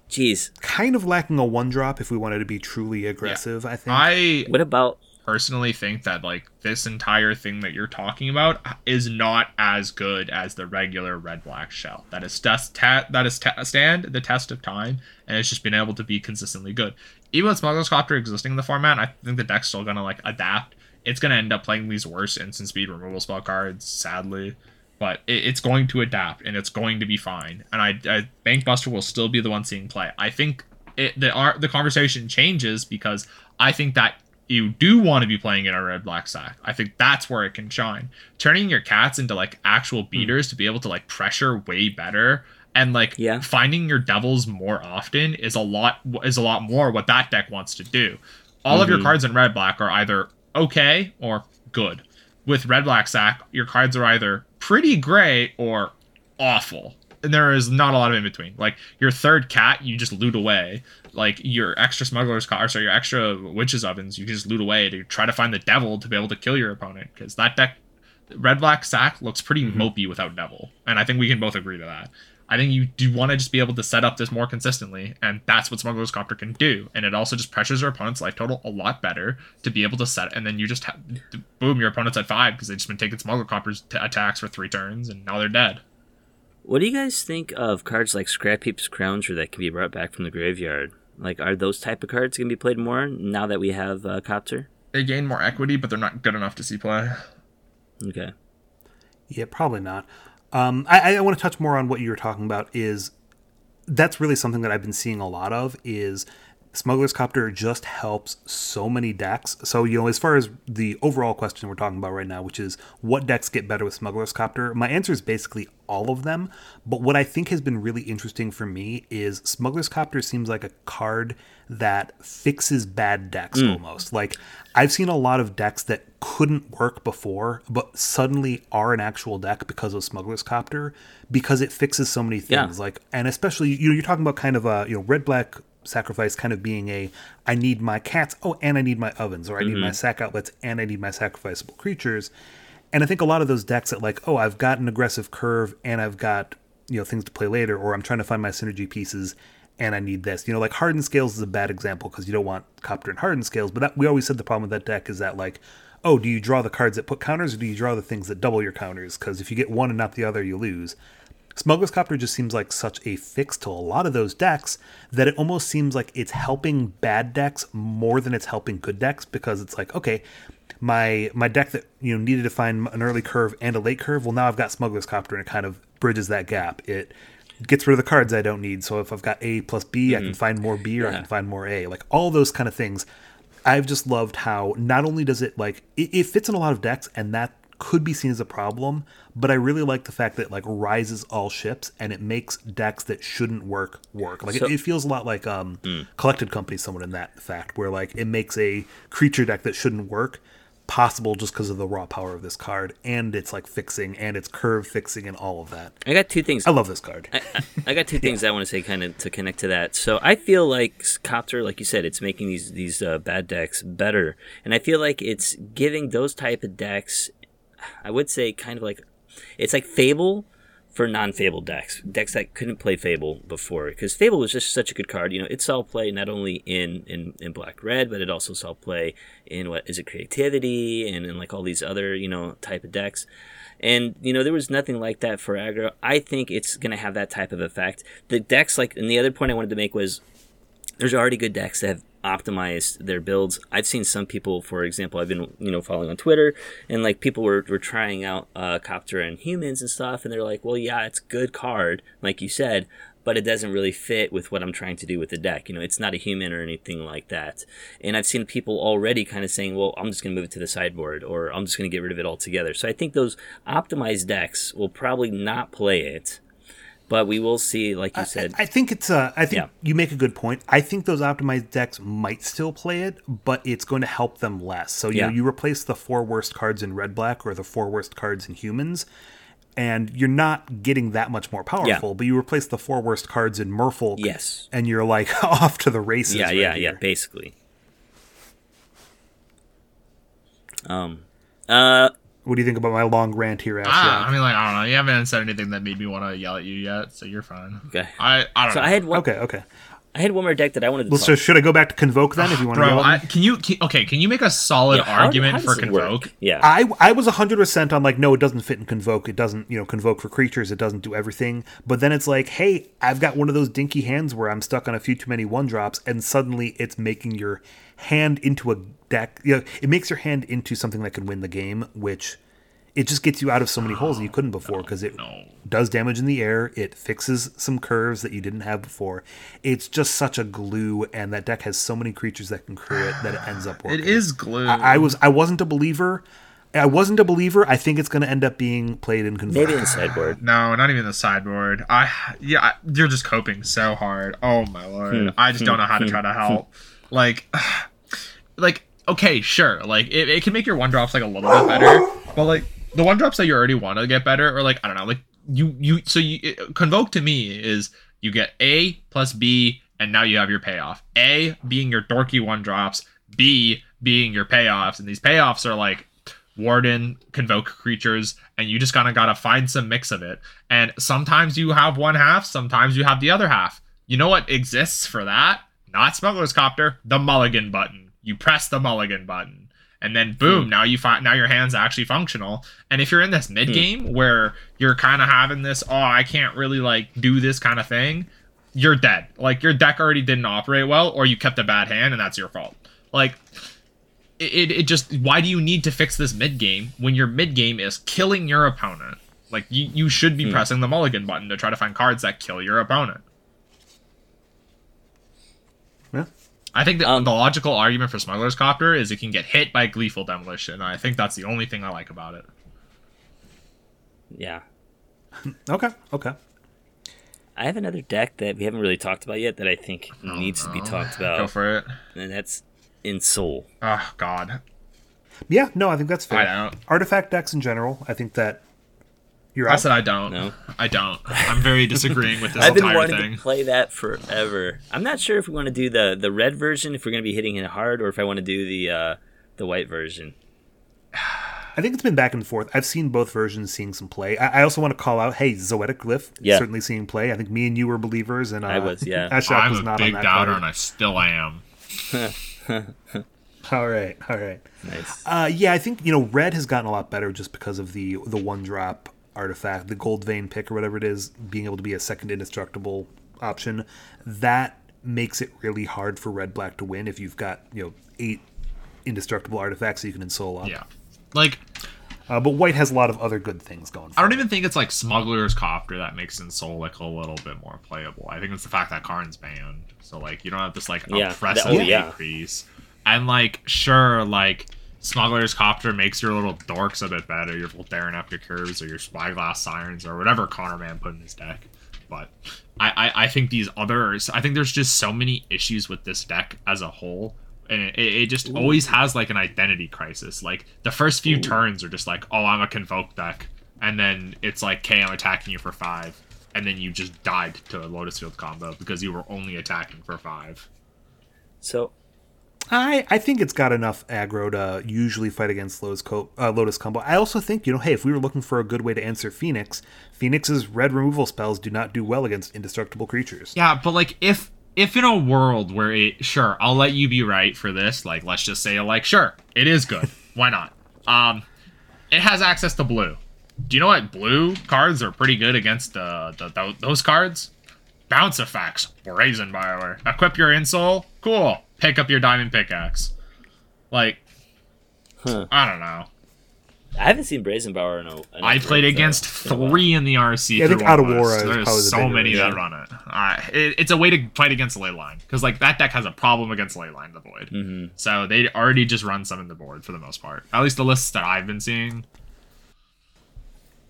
geez, kind of lacking a one drop if we wanted to be truly aggressive. I think. i what about personally think that like this entire thing that you're talking about is not as good as the regular red black shell. That is test ta- that is ta- stand the test of time, and it's just been able to be consistently good. Even with Smuggler's Copter existing in the format, I think the deck's still gonna like adapt. It's gonna end up playing these worse instant speed removal spell cards, sadly. But it, it's going to adapt and it's going to be fine. And I, I Bankbuster will still be the one seeing play. I think it, the art the conversation changes because I think that you do want to be playing in a red black sack. I think that's where it can shine. Turning your cats into like actual beaters mm. to be able to like pressure way better and like yeah. finding your devils more often is a lot is a lot more what that deck wants to do. All mm-hmm. of your mm-hmm. cards in red black are either okay or good. With red black sack, your cards are either pretty great or awful. And there is not a lot of in between. Like your third cat, you just loot away. Like your extra smugglers car, so your extra witches ovens, you just loot away to try to find the devil to be able to kill your opponent. Because that deck, red black sack, looks pretty mm-hmm. mopey without devil, and I think we can both agree to that. I think you do want to just be able to set up this more consistently, and that's what Smuggler's Copter can do. And it also just pressures your opponent's life total a lot better to be able to set, and then you just have, boom, your opponent's at five because they've just been taking Smuggler Copter's t- attacks for three turns, and now they're dead. What do you guys think of cards like Scrapheap Scrounger that can be brought back from the graveyard? Like, are those type of cards going to be played more now that we have uh, Copter? They gain more equity, but they're not good enough to see play. Okay. Yeah, probably not. Um, I, I want to touch more on what you were talking about. Is that's really something that I've been seeing a lot of. Is Smuggler's Copter just helps so many decks. So, you know, as far as the overall question we're talking about right now, which is what decks get better with Smuggler's Copter, my answer is basically all of them. But what I think has been really interesting for me is Smuggler's Copter seems like a card that fixes bad decks mm. almost. Like, I've seen a lot of decks that couldn't work before, but suddenly are an actual deck because of Smuggler's Copter, because it fixes so many things. Yeah. Like, and especially, you know, you're talking about kind of a, you know, red black sacrifice kind of being a I need my cats, oh, and I need my ovens, or I need mm-hmm. my sack outlets, and I need my sacrificable creatures. And I think a lot of those decks that like, oh, I've got an aggressive curve and I've got you know things to play later, or I'm trying to find my synergy pieces and I need this. You know, like hardened scales is a bad example because you don't want copter and hardened scales. But that, we always said the problem with that deck is that like, oh, do you draw the cards that put counters or do you draw the things that double your counters? Because if you get one and not the other, you lose. Smuggler's Copter just seems like such a fix to a lot of those decks that it almost seems like it's helping bad decks more than it's helping good decks because it's like, okay, my my deck that you know needed to find an early curve and a late curve, well now I've got Smuggler's Copter and it kind of bridges that gap. It gets rid of the cards I don't need. So if I've got A plus B, mm-hmm. I can mm-hmm. find more B or yeah. I can find more A. Like all those kind of things. I've just loved how not only does it like it, it fits in a lot of decks and that could be seen as a problem, but I really like the fact that like rises all ships and it makes decks that shouldn't work work. Like so, it, it, feels a lot like um mm. collected company someone in that fact where like it makes a creature deck that shouldn't work possible just because of the raw power of this card and it's like fixing and it's curve fixing and all of that. I got two things. I love this card. I, I, I got two (laughs) things yeah. I want to say kind of to connect to that. So I feel like Copter, like you said, it's making these these uh, bad decks better, and I feel like it's giving those type of decks I would say kind of like it's like Fable for non-Fable decks, decks that couldn't play Fable before, because Fable was just such a good card. You know, it saw play not only in, in, in Black Red, but it also saw play in what is it, Creativity, and in like all these other you know type of decks. And you know, there was nothing like that for aggro. I think it's gonna have that type of effect. The decks, like, and the other point I wanted to make was, there's already good decks that have optimized their builds. I've seen some people, for example, I've been you know following on Twitter, and like people were, were trying out uh, Copter and humans and stuff, and they're like, well, yeah, it's good card, like you said, but it doesn't really fit with what I'm trying to do with the deck. You know, it's not a human or anything like that. And I've seen people already kind of saying, well, I'm just going to move it to the sideboard, or I'm just going to get rid of it altogether. So I think those optimized decks will probably not play it but we will see, like you said. I, I think it's. Uh, I think yeah. you make a good point. I think those optimized decks might still play it, but it's going to help them less. So you yeah. know, you replace the four worst cards in red black or the four worst cards in humans, and you're not getting that much more powerful. Yeah. But you replace the four worst cards in Merfolk, yes, and you're like (laughs) off to the races. Yeah, right yeah, here. yeah. Basically. Um. Uh. What do you think about my long rant here, Ash? Ah, I, I mean, like, I don't know. You haven't said anything that made me want to yell at you yet, so you're fine. Okay. I, I don't so know. I had one. Okay, okay. I had one more deck that I wanted to. Well, so should I go back to convoke then? if you want Bro, to, I, can you? Can, okay, can you make a solid yeah, how, argument how for convoke? Work? Yeah, I I was hundred percent on like no, it doesn't fit in convoke. It doesn't you know convoke for creatures. It doesn't do everything. But then it's like, hey, I've got one of those dinky hands where I'm stuck on a few too many one drops, and suddenly it's making your hand into a deck. You know, it makes your hand into something that can win the game, which it just gets you out of so many holes that you couldn't (sighs) before because it no. does damage in the air. It fixes some curves that you didn't have before. It's just such a glue, and that deck has so many creatures that can crew it that it ends up (sighs) working. It is glue. I, I was I wasn't a believer. I wasn't a believer. I think it's going to end up being played in convert. Maybe in sideboard. (laughs) No, not even the sideboard. I yeah, I- you're just coping so hard. Oh my lord, hmm, I just don't hmm, know how to hmm, try to help. Like, (sighs) like okay, sure, like it, it can make your one drops like a little bit better, but like the one drops that you already want to get better, or like I don't know, like you you so you it, convoke to me is you get A plus B, and now you have your payoff. A being your dorky one drops, B being your payoffs, and these payoffs are like warden convoke creatures and you just kind of gotta find some mix of it. And sometimes you have one half sometimes you have the other half. You know what exists for that? Not smuggler's copter the mulligan button you press the mulligan button and then boom hmm. now you find now your hand's actually functional. And if you're in this mid hmm. game where you're kind of having this oh i can't really like do this kind of thing you're dead. Like your deck already didn't operate well or you kept a bad hand and that's your fault. Like it, it just why do you need to fix this mid game when your mid game is killing your opponent? Like you, you should be hmm. pressing the mulligan button to try to find cards that kill your opponent Yeah. I think that Um, the logical argument for smuggler's copter is it can get hit by gleeful demolition i think that's the only thing i like about it Yeah. (laughs) Okay. Okay. I have another deck that we haven't really talked about yet that I think needs to be no. talked go about, for it and that's Ensoul. oh god Yeah. No, I think that's fair. I don't. Artifact decks in general. I think that you're i out. said i don't No. i don't i'm very disagreeing with this (laughs) I've been entire wanting thing to play that forever. I'm not sure if we want to do the the red version, if we're going to be hitting it hard, or if I want to do the uh, the white version. I think it's been back and forth. I've seen both versions seeing some play. I, I also want to call out, hey, Zoetic Glyph Yeah. certainly seeing play. I think me and you were believers, and uh, I was, yeah. (laughs) Ashok i'm was a not big on that doubter card. and i still am (laughs) All right, all right. Nice. Uh, yeah, I think you know red has gotten a lot better just because of the the one drop artifact, the Goldvein Pick or whatever it is, being able to be a second indestructible option. That makes it really hard for red black to win if you've got you know eight indestructible artifacts that you can ensole up. yeah like Uh, but white has a lot of other good things going. For I don't it. even think it's like Smuggler's Copter that makes Insolic a little bit more playable. I think it's the fact that Karn's banned. So like you don't have this like Yeah, oppressive that- oh, yeah. increase. And like sure, like Smuggler's Copter makes your little dorks a bit better, your Darren After Curves or your Spyglass Sirens or whatever Connor Man put in his deck. But I, I, I think these others I think there's just so many issues with this deck as a whole. And it, it just always has like an identity crisis. Like the first few turns are just like, oh, I'm a convoke deck, and then it's like, okay, I'm attacking you for five, and then you just died to a Lotus Field combo because you were only attacking for five. So I, I think it's got enough aggro to usually fight against Lotus, Co- uh, Lotus Combo. I also think, you know, hey, if we were looking for a good way to answer Phoenix, Phoenix's red removal spells do not do well against indestructible creatures. Yeah, but like if if in a world where it sure, I'll let you be right for this. Like let's just say like sure, it is good. (laughs) Why not? Um, it has access to blue. Do you know what blue cards are pretty good against uh, the, tho- those cards? Bounce effects, Brazen Borrower. Equip your insole, cool. Pick up your diamond pickaxe. Like, Huh. I don't know. I haven't seen Brazen Borrower in a. in a I played uh, against in a while. three in the RC. Yeah, I think through one Aurora list. is There's so many that issue. run it. Uh, it. It's a way to fight against Leyline because like that deck has a problem against Leyline the Void. Mhm. So they already just run some in the board for the most part. At least the lists that I've been seeing.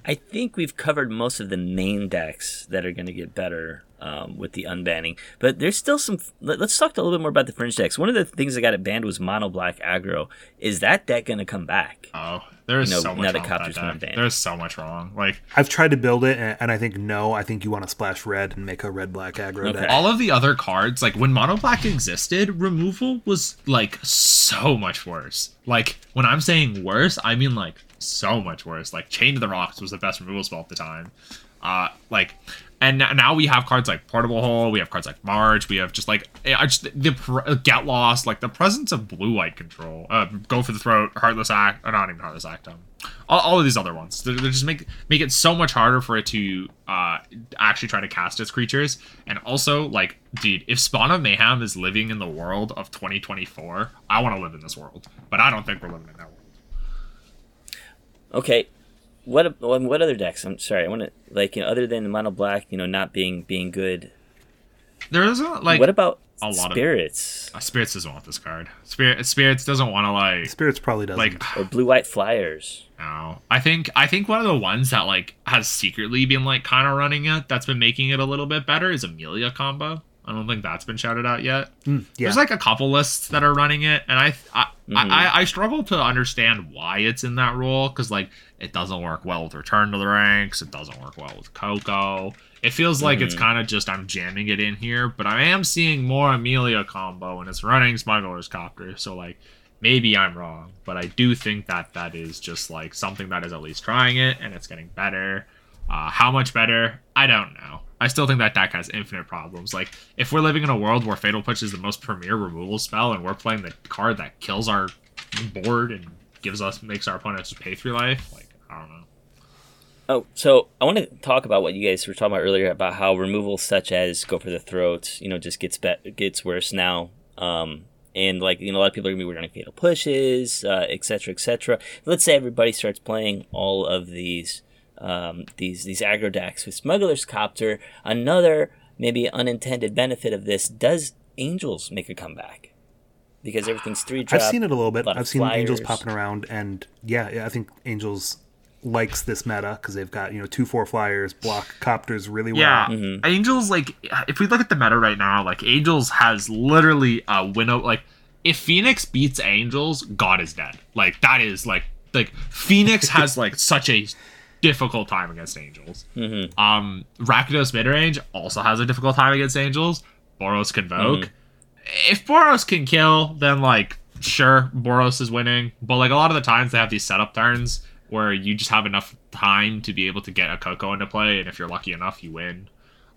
I think we've covered most of the main decks that are going to get better um, with the unbanning, but there's still some. Let, us talk a little bit more about the fringe decks. One of the things that got it banned was mono black aggro. Is that deck going to come back? Oh, there's You know, so much that wrong Copter's with that deck. There's so much wrong. Like I've tried to build it, and, and I think no. I think you want to splash red and make a red black aggro Okay. deck. all of the other cards, like when Mono Black existed, removal was like so much worse. Like when I'm saying worse, I mean like so much worse. Like Chain to the Rocks was the best removal spell at the time. Uh, like, and now we have cards like Portable Hole. We have cards like March. We have just like eh, just the pr- Get Lost. Like the presence of blue white control. Uh, Go for the Throat, Heartless Act. Or not even Heartless Act. Um, all, all of these other ones. They just make make it so much harder for it to uh actually try to cast its creatures. And also, like, dude, if Spawn of Mayhem is living in the world of 2024, I want to live in this world. But I don't think we're living in that world. Okay, what what other decks? I'm sorry. I want to like you know other than the mono black, you know, not being being good. There isn't like what about a lot of- spirits uh, spirits doesn't want this card. Spirit spirits doesn't want to like Spirits probably doesn't. like or blue white flyers? (sighs) no. I think I think one of the ones that like has secretly been like kind of running it that's been making it a little bit better is Amalia combo. I don't think that's been shouted out yet. Mm, yeah. There's like a couple lists that are running it, and I I, Mhm. I, I struggle to understand why it's in that role because like it doesn't work well with Return to the Ranks, it doesn't work well with Coco. It feels like it's Mhm. kind of just I'm jamming it in here, but I am seeing more Amalia combo and it's running Smuggler's Copter, so like maybe I'm wrong, but I do think that that is just like something that is at least trying it and it's getting better. Uh, how much better? I don't know. I still think that deck has infinite problems. Like, if we're living in a world where Fatal Push is the most premier removal spell, and we're playing the card that kills our board and gives us makes our opponents pay through life, like I don't know. Oh, so I want to talk about what you guys were talking about earlier about how removal such as go for the throat, you know, just gets bet gets worse now. Um, and like you know, a lot of people are gonna be running fatal pushes, uh, et cetera, et. Let's say everybody starts playing all of these um, these these aggro decks with Smuggler's Copter. Another maybe unintended benefit of this does Angels make a comeback because everything's three drop. I've seen it a little bit. lot of I've seen Angels popping around, and yeah, yeah, I think Angels likes this meta because they've got you know two four flyers, block copters really well. Yeah, Mhm. Angels like if we look at the meta right now, like Angels has literally a winnow. Like if Phoenix beats Angels, God is dead. Like that is like like Phoenix (laughs) has like such a difficult time against Angels. Mhm. Um, Rakdos midrange also has a difficult time against Angels. Boros Convoke. If Boros can kill, then like sure, Boros is winning. But like a lot of the times they have these setup turns where you just have enough time to be able to get a Coco into play, and if you're lucky enough, you win.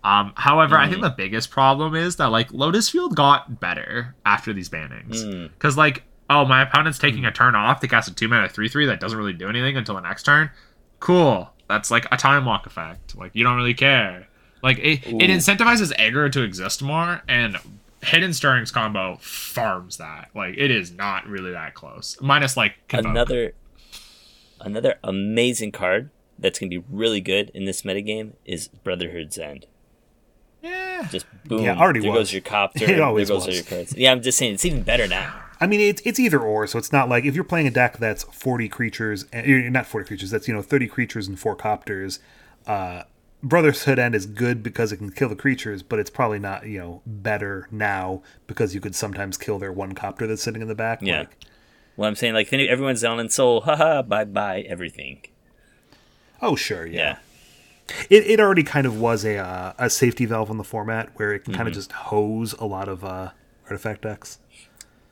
Um, however, I think the biggest problem is that like Lotus Field got better after these bannings Mm. because like oh my opponent's taking a turn off to cast a two mana three three that doesn't really do anything until the next turn. Cool, that's like a time walk effect. Like you don't really care. Like it, it incentivizes aggro to exist more, and Hidden Strings combo farms that. Like it is not really that close. Minus like Convoke. another another amazing card that's gonna be really good in this metagame is Brotherhood's End. Yeah. Just boom. Yeah, already there was. goes your copter. (laughs) It always there goes was. your cards. Yeah, I'm just saying it's even better now. I mean, it's it's either or. So it's not like if you're playing a deck that's 40 creatures, eh, not 40 creatures. That's you know 30 creatures and four copters. Uh, Brotherhood End is good because it can kill the creatures, but it's probably not you know better now because you could sometimes kill their one copter that's sitting in the back. Yeah. Like, Well, I'm saying like if everyone's down in soul, haha, bye bye everything. oh sure, yeah. Yeah. It, it already kind of was a uh, a safety valve on the format where it can Mm-hmm. kind of just hose a lot of uh, artifact decks.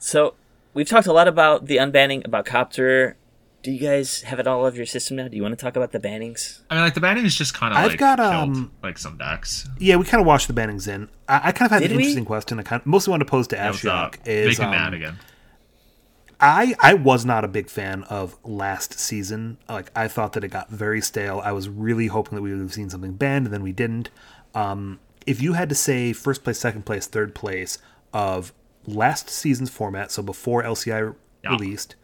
So we've talked a lot about the unbanning, about copter. Do you guys have it all of your system now? Do you want to talk about the bannings? I mean, like the banning is just kind of I've like got, killed, um, like some decks. Yeah, we kind of watched the bannings in. I, I kind of had Did an we? interesting question. I kind of, mostly wanted to pose to What's up? Ashiok. Is Make him mad um, again. I I was not a big fan of last season. Like I thought that it got very stale. I was really hoping that we would have seen something banned, and then we didn't. Um, if you had to say first place, second place, third place of last season's format, so before LCI Yeah. released,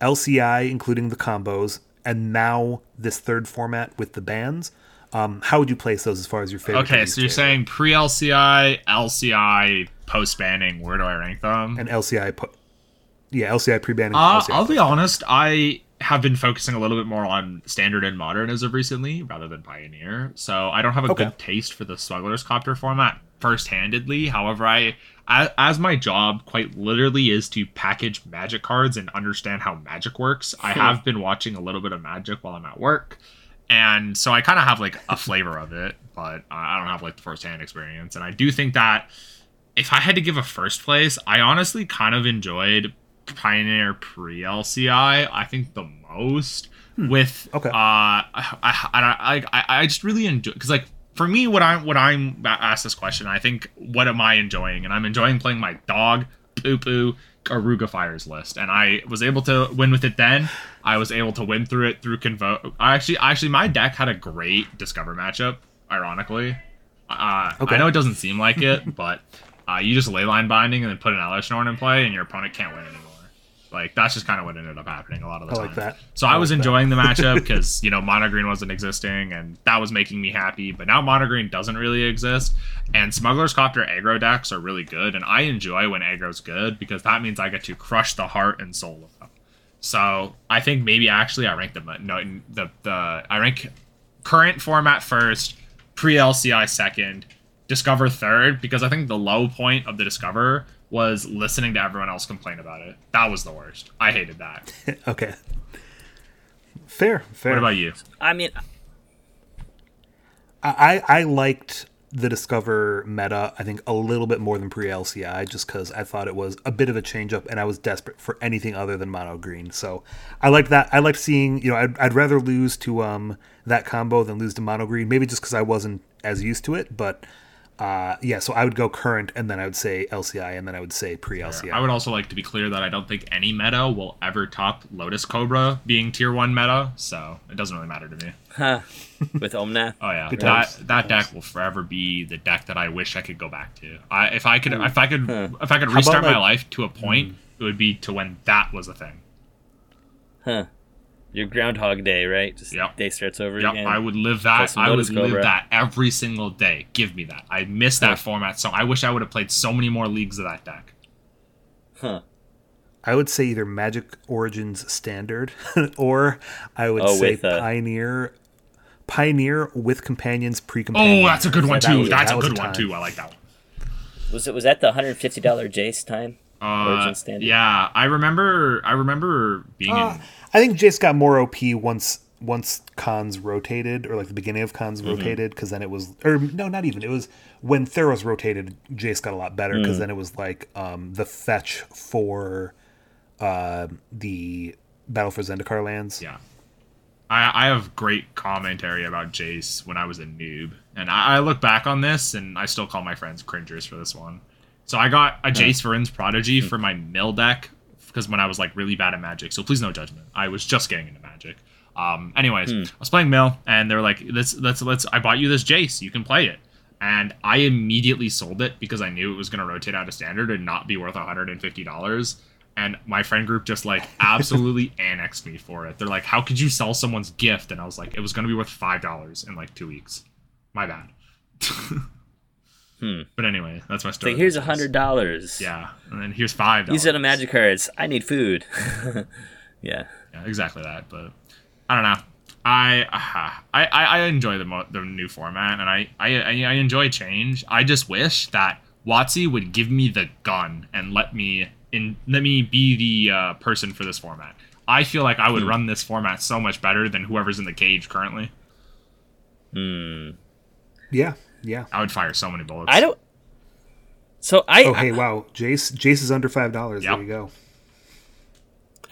LCI including the combos, and now this third format with the bans, um, how would you place those as far as your favorite? Okay, so you're saying pre LCI, LCI, post banning. Where do I rank them? and LCI, po- yeah, LCI pre-banning. Uh, LCI I'll be honest. I have been focusing a little bit more on standard and modern as of recently, rather than pioneer. So I don't have a Okay. good taste for the Smuggler's Copter format first-handedly. However, I, as, as my job quite literally is to package Magic cards and understand how Magic works. I have been watching a little bit of Magic while I'm at work, and so I kind of have like a flavor of it, but I don't have like the first-hand experience. And I do think that if I had to give a first place, I honestly kind of enjoyed Pioneer pre LCI. I think the most with Okay. uh I I I, I just really enjoy because like for me what I'm what I'm asked this question I think what am I enjoying? And I'm enjoying playing my dog poo poo Keruga Fires list. And I was able to win with it then. I was able to win through it through convoke I actually actually my deck had a great discover matchup ironically. Uh, Okay. I know it doesn't seem like it (laughs) but uh, you just Leyline Binding and then put an Elesh Norn in play and your opponent can't win anymore Like that's just kind of what ended up happening a lot of the I time. like that. So I, I was like that. enjoying the (laughs) matchup because you know mono green wasn't existing, and that was making me happy. But now mono green doesn't really exist, and Smuggler's Copter aggro decks are really good, and I enjoy when aggro's good because that means I get to crush the heart and soul of them. So I think maybe actually I rank the no the the I rank current format first, pre LCI second, Discover third because I think the low point of the Discover was listening to everyone else complain about it. That was the worst. I hated that. (laughs) okay. Fair, fair. What about you? I mean, I, I liked the Discover meta, I think, a little bit more than pre LCI, just because I thought it was a bit of a change up and I was desperate for anything other than mono green. So I liked that. I liked seeing, you know, I'd, I'd rather lose to um that combo than lose to mono green, maybe just because I wasn't as used to it. But uh, yeah, so I would go current and then I would say LCI and then I would say pre LCI. I would also like to be clear that I don't think any meta will ever top Lotus Cobra being tier one meta, so it doesn't really matter to me. huh, with Omnath. (laughs) Oh yeah, Good that times. that deck will forever be the deck that I wish I could go back to. I if I could if I could if I could about, restart my like- life to a point, it would be to when that was a thing. Huh. Your Groundhog Day, right? Just Yep. day starts over Yep, again. I would live that. I would Lotus live that every single day. Give me that. I miss that Huh. format so I wish I would have played so many more leagues of that deck. Huh. I would say either Magic Origins Standard (laughs) or I would Oh, say with, uh, Pioneer. Pioneer with companions pre companions. Oh, that's a good one That too. was- That's that a was good one too. I like that one. Was it was that the hundred fifty dollar Jace time? Uh, Origin Standard? yeah, I remember. I remember being Uh, in. I think Jace got more OP once once Khans rotated, or like the beginning of Khans rotated, because then it was, or no, not even. It was when Theros rotated. Jace got a lot better because then it was like um, the fetch for uh, the Battle for Zendikar lands. Yeah. I, I have great commentary about Jace when I was a noob. And I, I look back on this and I still call my friends cringers for this one. So I got a Jace Vryn's Prodigy for my mill deck because when I was like really bad at Magic. So please no judgment. I was just getting into Magic. Um, anyways, I was playing mill and they were like, let's let's let's I bought you this Jace, you can play it. And I immediately sold it because I knew it was gonna rotate out of standard and not be worth $150 and my friend group just like (laughs) absolutely annexed me for it. They're like, "How could you sell someone's gift?" And I was like, "It was going to be worth five dollars in like two weeks." My bad. (laughs) Hmm. But anyway, that's my story. Like here's a hundred dollars. Yeah, and then here's five dollars. Use it on magic cards. I need food. (laughs) yeah. Yeah, exactly that. But I don't know. I uh, (sighs) I, I I enjoy the mo- the new format, and I, I I I enjoy change. I just wish that WotC would give me the gun and let me in let me be the uh, person for this format. I feel like I would run this format so much better than whoever's in the cage currently. Hmm. Yeah, yeah. I would fire so many bullets. I don't. So I. Oh, hey, wow. Jace Jace is under five dollars. Yep. There you go.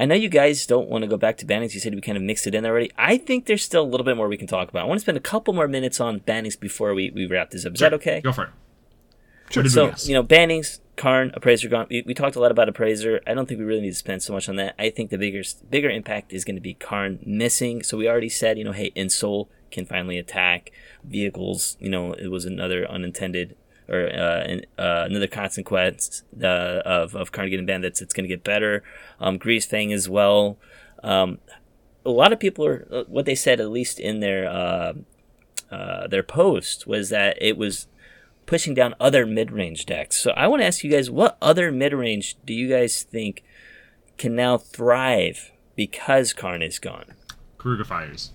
I know you guys don't want to go back to bannings. You said we kind of mixed it in already. I think there's still a little bit more we can talk about. I want to spend a couple more minutes on bannings before we, we wrap this up. Is that okay? Go for it. Sure. What did we So you know, bannings, Karn, Appraiser gone. We, we talked a lot about Appraiser. I don't think we really need to spend so much on that. I think the bigger bigger impact is going to be Karn missing. So we already said, you know, hey, Ensoul can finally attack vehicles. You know, it was another unintended or uh, uh, another consequence uh, of of getting banned. That's it's going to get better. Um, Greasefang as well. Um, a lot of people are uh, what they said at least in their uh, uh, their post was that it was pushing down other mid-range decks. So I want to ask you guys, what other mid-range do you guys think can now thrive because Karn is gone? Keruga fires.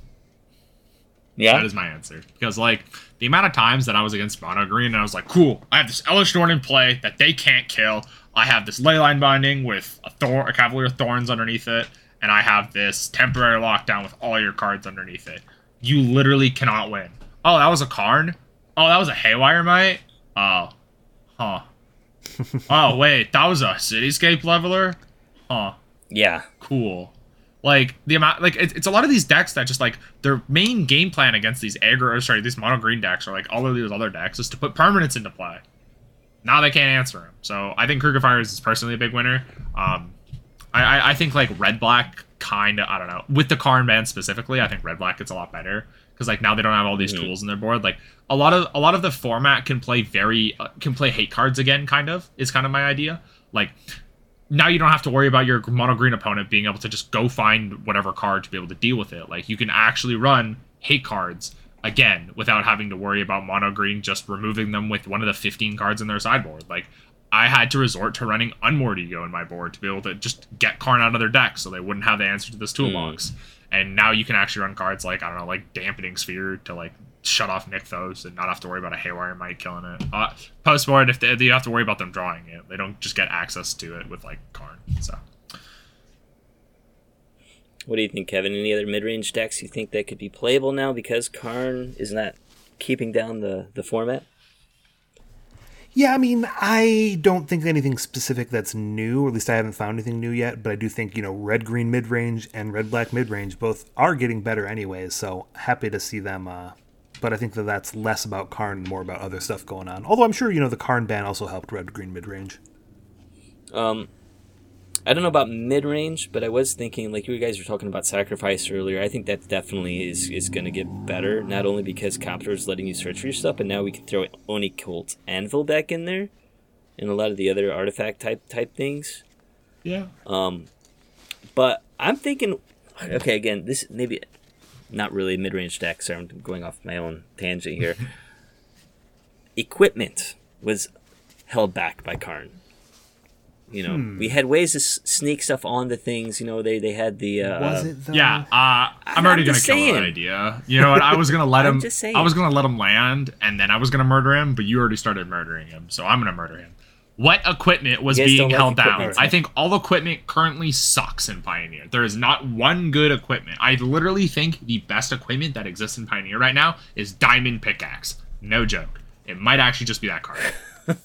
Yeah, That is my answer. Because like the amount of times that I was against mono green and I was like, cool, I have this Elesh Norn in play that they can't kill. I have this Leyline binding with a Thor a Cavalier Thorns underneath it, and I have this temporary lockdown with all your cards underneath it. You literally cannot win. Oh, that was a Karn? Oh, that was a Haywire Mite? Oh. Huh. (laughs) oh wait, that was a cityscape leveler? Huh yeah, cool. Like the amount, like it's, it's a lot of these decks that just like their main game plan against these aggro, or sorry, these mono green decks or like all of these other decks is to put permanents into play. Now they can't answer them, so I think Keruga Fires is personally a big winner. Um, I I, I think like red black kind of I don't know with the Karn band specifically. I think red black gets a lot better because like now they don't have all these Mhm. tools in their board. Like a lot of a lot of the format can play very uh, can play hate cards again. Kind of is kind of my idea. Like now you don't have to worry about your mono green opponent being able to just go find whatever card to be able to deal with it. Like you can actually run hate cards again without having to worry about mono green just removing them with one of the 15 cards in their sideboard. Like I had to resort to running Unmoored Ego in my board to be able to just get Karn out of their deck so they wouldn't have the answer to this toolbox. Mm. And now you can actually run cards like, I don't know, like Dampening Sphere to like shut off Nykthos and not have to worry about a Haywire Mite killing it. Uh, post board, if they, you have to worry about them drawing it, they don't just get access to it with like Karn. So. What do you think, Kevin? Any other mid-range decks you think that could be playable now because Karn is not keeping down the the format? Yeah, I mean, I don't think anything specific that's new, or at least I haven't found anything new yet, but I do think, you know, red green mid range and red black mid range both are getting better anyways, so happy to see them. Uh, but I think that that's less about Karn and more about other stuff going on. Although I'm sure, you know, the Karn ban also helped red green mid range. Um, I don't know about mid range, but I was thinking, like you guys were talking about sacrifice earlier. I think that definitely is is going to get better. Not only because Copter is letting you search for your stuff, but now we can throw Oni Cult Anvil back in there, and a lot of the other artifact type type things. Yeah. Um, but I'm thinking, okay, again, this maybe not really mid range deck. So I'm going off my own tangent here. (laughs) Equipment was held back by Karn. You know, hmm. we had ways to s- sneak stuff on the things. You know, they they had the. Uh, was it? Though? Yeah, uh, I'm, I'm already gonna saying. kill that idea. You know what? I was gonna (laughs) let him. I was gonna let him land, and then I was gonna murder him. But you already started murdering him, so I'm gonna murder him. What equipment was being held like down? I think all equipment currently sucks in Pioneer. There is not one good equipment. I literally think the best equipment that exists in Pioneer right now is Diamond Pickaxe. No joke. It might actually just be that card. (laughs)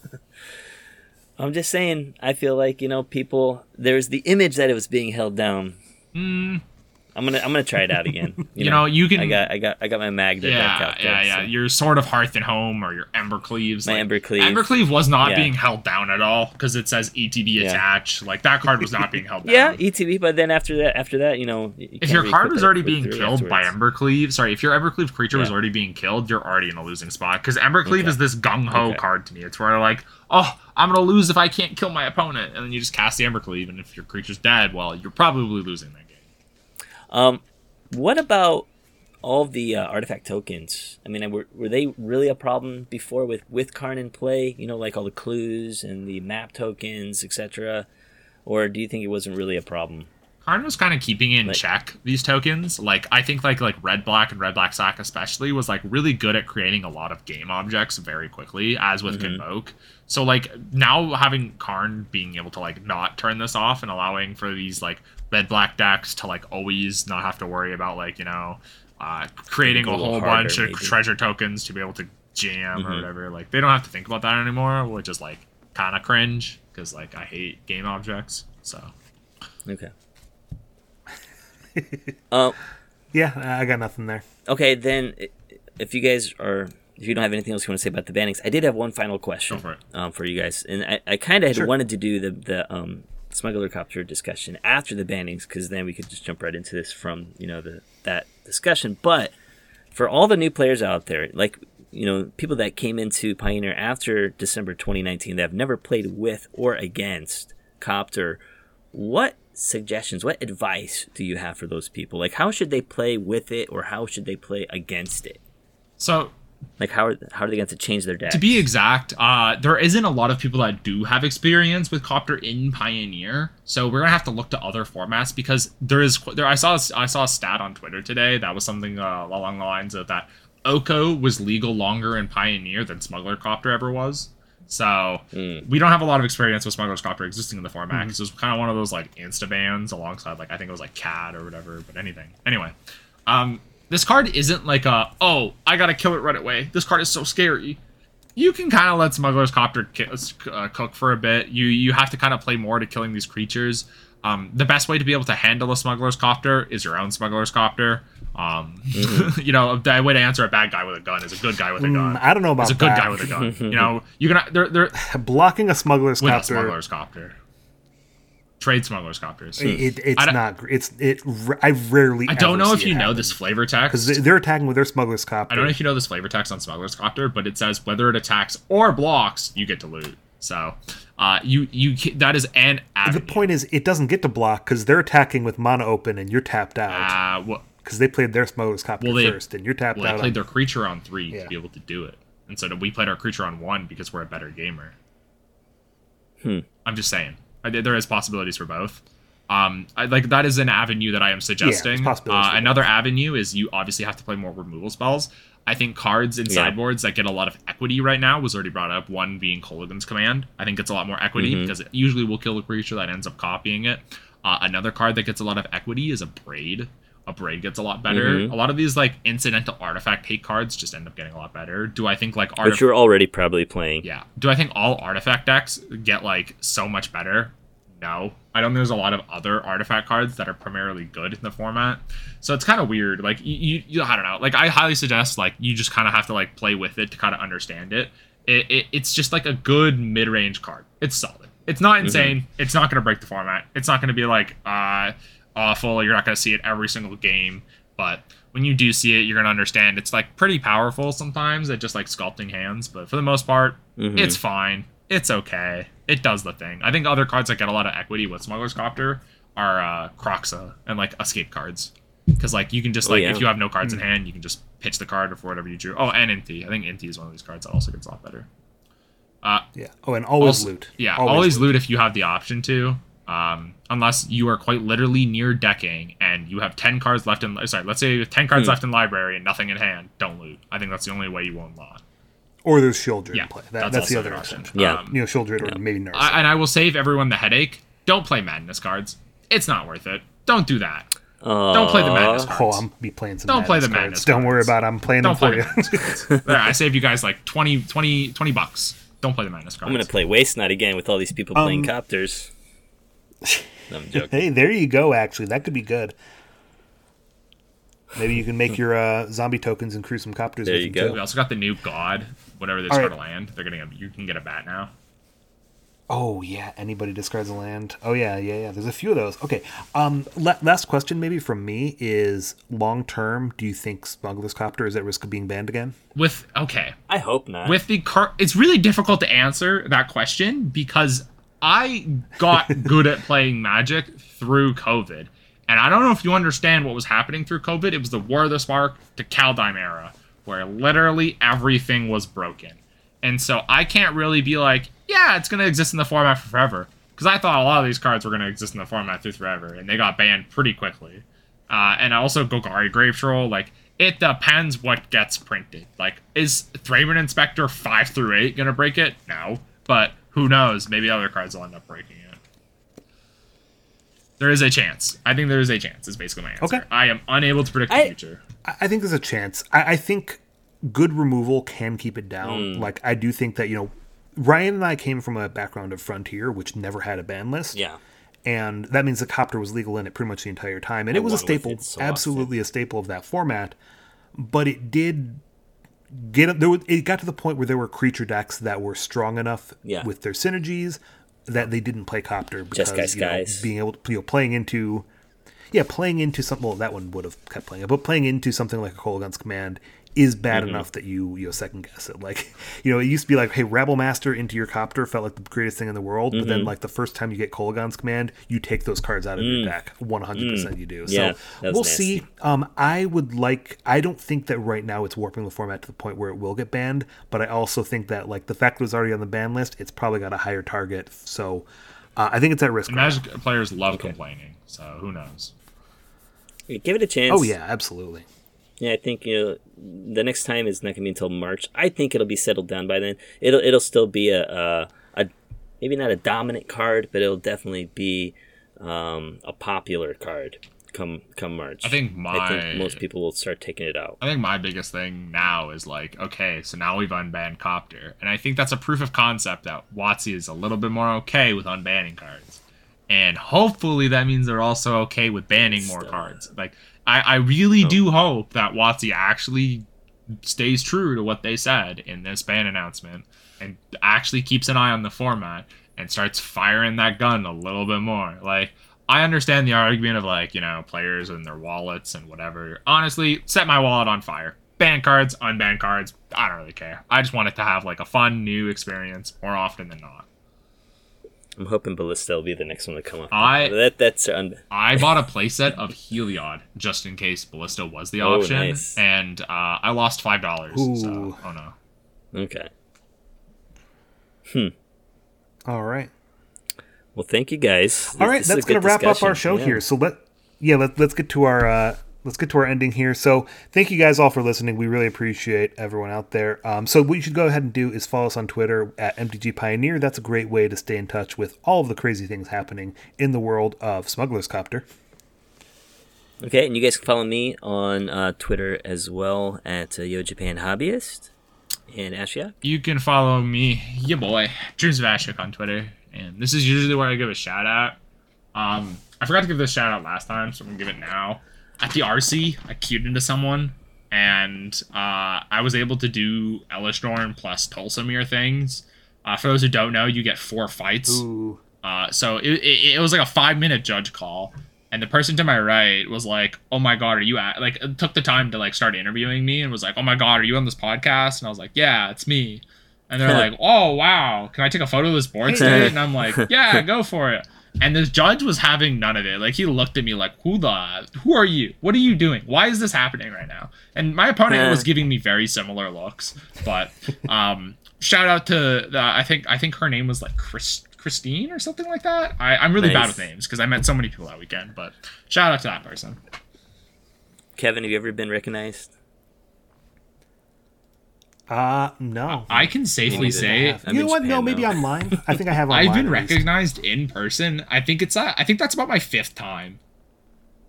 I'm just saying. I feel like you know people. There's the image that it was being held down. Mm. I'm gonna I'm gonna try it out again. (laughs) You, you know, know, you can. I got I got I got my Magda yeah, there. Yeah, yeah. So. Your Sword of Hearth and Home or your Embercleaves. My like, Embercleave. Embercleave was not yeah. being held down at all because it says ETB yeah. attached. Like that card was not being held (laughs) down. yeah, ETB. But then after that, after that, you know, you if your card was already being killed by Embercleave, sorry, if your Embercleave creature yeah. was already being killed, you're already in a losing spot. Because Embercleave okay. is this gung ho okay. card to me. It's where like, oh, I'm gonna lose if I can't kill my opponent, and then you just cast the Embercleave, and if your creature's dead, well, you're probably losing that. Um, what about all the uh, artifact tokens? I mean, were, were they really a problem before with with Karn in play? You know, like all the clues and the map tokens, etc. Or do you think it wasn't really a problem? Karn was kind of keeping in like, check these tokens. Like I think like like red black and red black sack especially was like really good at creating a lot of game objects very quickly, as with mm-hmm. Convoke. So like now having Karn being able to like not turn this off and allowing for these like red black decks to like always not have to worry about like you know uh, creating a, a whole harder, bunch maybe. of treasure tokens to be able to jam mm-hmm. or whatever. Like they don't have to think about that anymore, which is like kind of cringe because like I hate game objects. So okay. (laughs) um, yeah, I got nothing there. Okay, then if you guys are if you don't have anything else you want to say about the bannings, I did have one final question for, um, for you guys, and I, I kind of had sure. wanted to do the the um, smuggler copter discussion after the bannings because then we could just jump right into this from you know the that discussion. But for all the new players out there, like you know people that came into Pioneer after December 2019 that have never played with or against copter, what suggestions, what advice do you have for those people? Like how should they play with it or how should they play against it? So like how are how are they going to change their deck? To be exact, uh, there isn't a lot of people that do have experience with Copter in Pioneer, so we're gonna have to look to other formats because there is there. I saw I saw a stat on Twitter today that was something uh, along the lines of that Oko was legal longer in Pioneer than Smuggler Copter ever was. So mm. we don't have a lot of experience with Smuggler's Copter existing in the format because mm. it was kind of one of those like insta bans alongside like I think it was like CAD or whatever, but anything. Anyway, um, this card isn't like a, oh, I gotta kill it right away. This card is so scary. You can kind of let Smuggler's Copter uh, cook for a bit. You you have to kind of play more to killing these creatures. Um, the best way to be able to handle a Smuggler's Copter is your own Smuggler's Copter. Um, mm-hmm. (laughs) you know, the way to answer a bad guy with a gun is a good guy with a gun. Mm, I don't know about is a good guy with a gun. (laughs) you know, you can they're, they're (laughs) blocking a Smuggler's with Copter. A smuggler's Copter trade smugglers copters. It, it's not. It's it. I rarely. I don't know if you know this flavor text because they're attacking with their smugglers copter. I don't know if you know this flavor text on smugglers copter, but it says whether it attacks or blocks, you get to loot. So, Uh, you you ca- that is an avenue. The point is, it doesn't get to block because they're attacking with mana open and you're tapped out Uh, well, because they played their Smuggler's Copter Well, they- first and you're tapped well, they played on- their creature on three Yeah. to be able to do it, and so we played our creature on one because we're a better gamer. Hmm. I'm just saying, I, there is possibilities for both. Um, I, like that is an avenue that I am suggesting. possibilities uh, another avenue is you obviously have to play more removal spells. I think cards in Yeah. sideboards that get a lot of equity right now was already brought up. One being Kolaghan's Command. I think it's a lot more equity Mhm. because it usually will kill the creature that ends up copying it. Uh, another card that gets a lot of equity is Abrade. Abrade gets a lot better. Mhm. A lot of these like incidental artifact hate cards just end up getting a lot better. Do I think like Which you're already probably playing. Yeah. Do I think all artifact decks get like so much better? No. I don't think there's a lot of other artifact cards that are primarily good in the format. So it's kind of weird. Like you, you, you I don't know. Like I highly suggest like you just kind of have to like play with it to kind of understand it. It, it. It's just like a good mid-range card. It's solid. It's not insane. It's not going to break the format. It's not going to be like uh awful. You're not going to see it every single game, but when you do see it, you're going to understand it's like pretty powerful sometimes at just like sculpting hands, but for the most part, Mhm. it's fine. It's okay. It does the thing. I think other cards that get a lot of equity with Smuggler's Copter are uh, Kroxa and like escape cards. Because like you can just Oh, like yeah. if you have no cards in hand, you can just pitch the card for whatever you drew. Oh, and Inti. I think Inti is one of these cards that also gets a lot better. Uh, yeah. Oh, and always also- loot. Yeah, always, loot. if you have the option to. Um, unless you are quite literally near decking and you have ten cards left in. Sorry, let's say you have ten cards Hmm. left in library and nothing in hand. Don't loot. I think that's the only way you won't lot. Or there's Sheoldred Yeah, in play. That, that's, the other an option. Yeah. Um, You know, Sheoldred or maybe Nurse. I, and I will save everyone the headache. Don't play madness cards. It's not worth it. Don't do that. Don't play the madness cards. oh, I'm be playing some. Don't play the cards. madness Don't worry about. it. I'm playing Don't them play for the you. madness cards. (laughs) there, I saved you guys like 20, 20, 20 bucks. Don't play the madness cards. I'm gonna play Waste Not again with all these people playing Um, copters. No, I'm joking. hey, there you go. Actually, that could be good. Maybe you can make your uh, zombie tokens and crew some copters. There with you go. too. We also got the new god. whatever they All start right. a land, they're getting a. You can get a bat now. Oh yeah, anybody discards a land. Oh yeah, yeah, yeah. There's a few of those. Okay. Um, la- last question maybe from me is long term. Do you think Smuggler's Copter is at risk of being banned again? With okay, I hope not. with the car it's really difficult to answer that question because i got good at playing magic through covid and i don't know if you understand what was happening through covid it was the war of the spark to kaldheim era where literally everything was broken and so i can't really be like yeah it's going to exist in the format for forever because i thought a lot of these cards were going to exist in the format through forever and they got banned pretty quickly uh, and also Golgari Grave Troll. Like it depends what gets printed. Like is Thraben Inspector five through eight gonna break it? No, but who knows? Maybe other cards will end up breaking it. There is a chance. I think there is a chance. Is basically my answer. Okay. I am unable to predict the I- future. I I think there's a chance. I, I think good removal can keep it down. Hmm. Like I do think that you know, Ryan and I came from a background of Frontier, which never had a ban list. yeah. and that means the copter was legal in it pretty much the entire time, and it was a staple, so absolutely a staple of that format. But it did get there. Was, it got to the point where there were creature decks that were strong enough Yeah. with their synergies that they didn't play copter because Jeskai you know, being able to you know playing into yeah playing into something. Well, that one would have kept playing it, but playing into something like a Kolaghan's Command is bad Mm-hmm. enough that you you know, second guess it. Like (laughs) you know, it used to be like, hey, Rebel Master into your copter felt like the greatest thing in the world, but Mm-hmm. then like the first time you get Kolaghan's command, you take those cards out of your deck. One hundred percent, you do. Mm. Yeah, so we'll nasty. see. Um, I would like. I don't think that right now it's warping the format to the point where it will get banned, but I also think that like the fact that it's already on the ban list, it's probably got a higher target. So uh, I think it's at risk. Magic players love complaining, so who knows? Give it a chance. Oh yeah, absolutely. Yeah, I think you know the next time is not gonna be until March. I think it'll be settled down by then. It'll it'll still be a a, a maybe not a dominant card, but it'll definitely be um, a popular card come come March. I think I my think most people will start taking it out. I think my biggest thing now is like, okay, so now we've unbanned Copter. And I think that's a proof of concept that WotC is a little bit more okay with unbanning cards. And hopefully that means they're also okay with banning more cards. Like, I, I really do hope that WotC actually stays true to what they said in this ban announcement and actually keeps an eye on the format and starts firing that gun a little bit more. Like, I understand the argument of like, you know, players and their wallets and whatever. Honestly, set my wallet on fire. Ban cards, unban cards, I don't really care. I just want it to have like a fun new experience more often than not. I'm hoping Ballista will be the next one to come up. I- that that's un- I bought a playset of Heliod just in case Ballista was the Oh, option, nice. and uh, I lost five dollars. So, oh no. okay. Hmm. All right. Well, thank you guys. All right, This is a that's going to wrap up our show Yeah. here. So let yeah, let, let's get to our uh, let's get to our ending here. So thank you guys all for listening. We really appreciate everyone out there. Um, so what you should go ahead and do is follow us on Twitter at MTG Pioneer. That's a great way to stay in touch with all of the crazy things happening in the world of Smuggler's Copter. Okay, and you guys can follow me on uh, Twitter as well at uh, Yo Japan Hobbyist and Ashia. You can follow me, your boy, Dreams Vashik on Twitter. And this is usually where I give a shout out. Um, I forgot to give this shout out last time, so I'm gonna give it now. At the RC, I queued into someone, and uh, I was able to do Ellistorm plus Tolsimir things. Uh, for those who don't know, you get four fights. Uh, so it, it, it was like a five minute judge call, and the person to my right was like, "Oh my god, are you at?" Like took the time to like start interviewing me and was like, "Oh my god, are you on this podcast?" And I was like, "Yeah, it's me." And they're (laughs) like, "Oh wow, can I take a photo of this board state?" And I'm like, (laughs) "Yeah, go for it." And the judge was having none of it. Like he looked at me like, "Who the? Who are you? What are you doing? Why is this happening right now?" And my opponent was giving me very similar looks. But (laughs) um, shout out to the, I think I think her name was like Chris, Christine or something like that. I, I'm really bad with names because I met so many people that weekend. But shout out to that person. Kevin, have you ever been recognized? Uh no. I can safely neither. say I'm you know what? Japan, no, maybe though. online. I think I have online. (laughs) I've been recognized in person. I think it's uh, I think that's about my fifth time.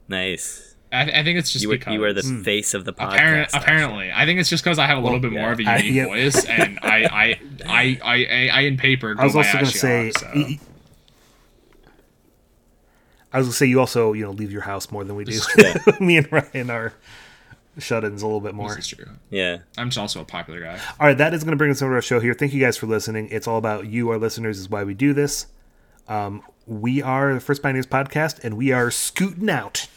Nice. I, I think it's just You were, because you were the face of the podcast. Apparent, actually. apparently, I think it's just because I have a little bit more of a unique yeah. voice, (laughs) and I, I, I, I, I, I in paper. I was go by also going to say. Ashiok, so. y- I was going to say you also you know leave your house more than we do. Yeah. (laughs) Me and Ryan are shut-ins a little bit more. This is true. Yeah. I'm just also a popular guy. All right, that is going to bring us over to our show here. Thank you guys for listening. It's all about you, our listeners, is why we do this. Um, we are the First Pioneers podcast, and we are scooting out.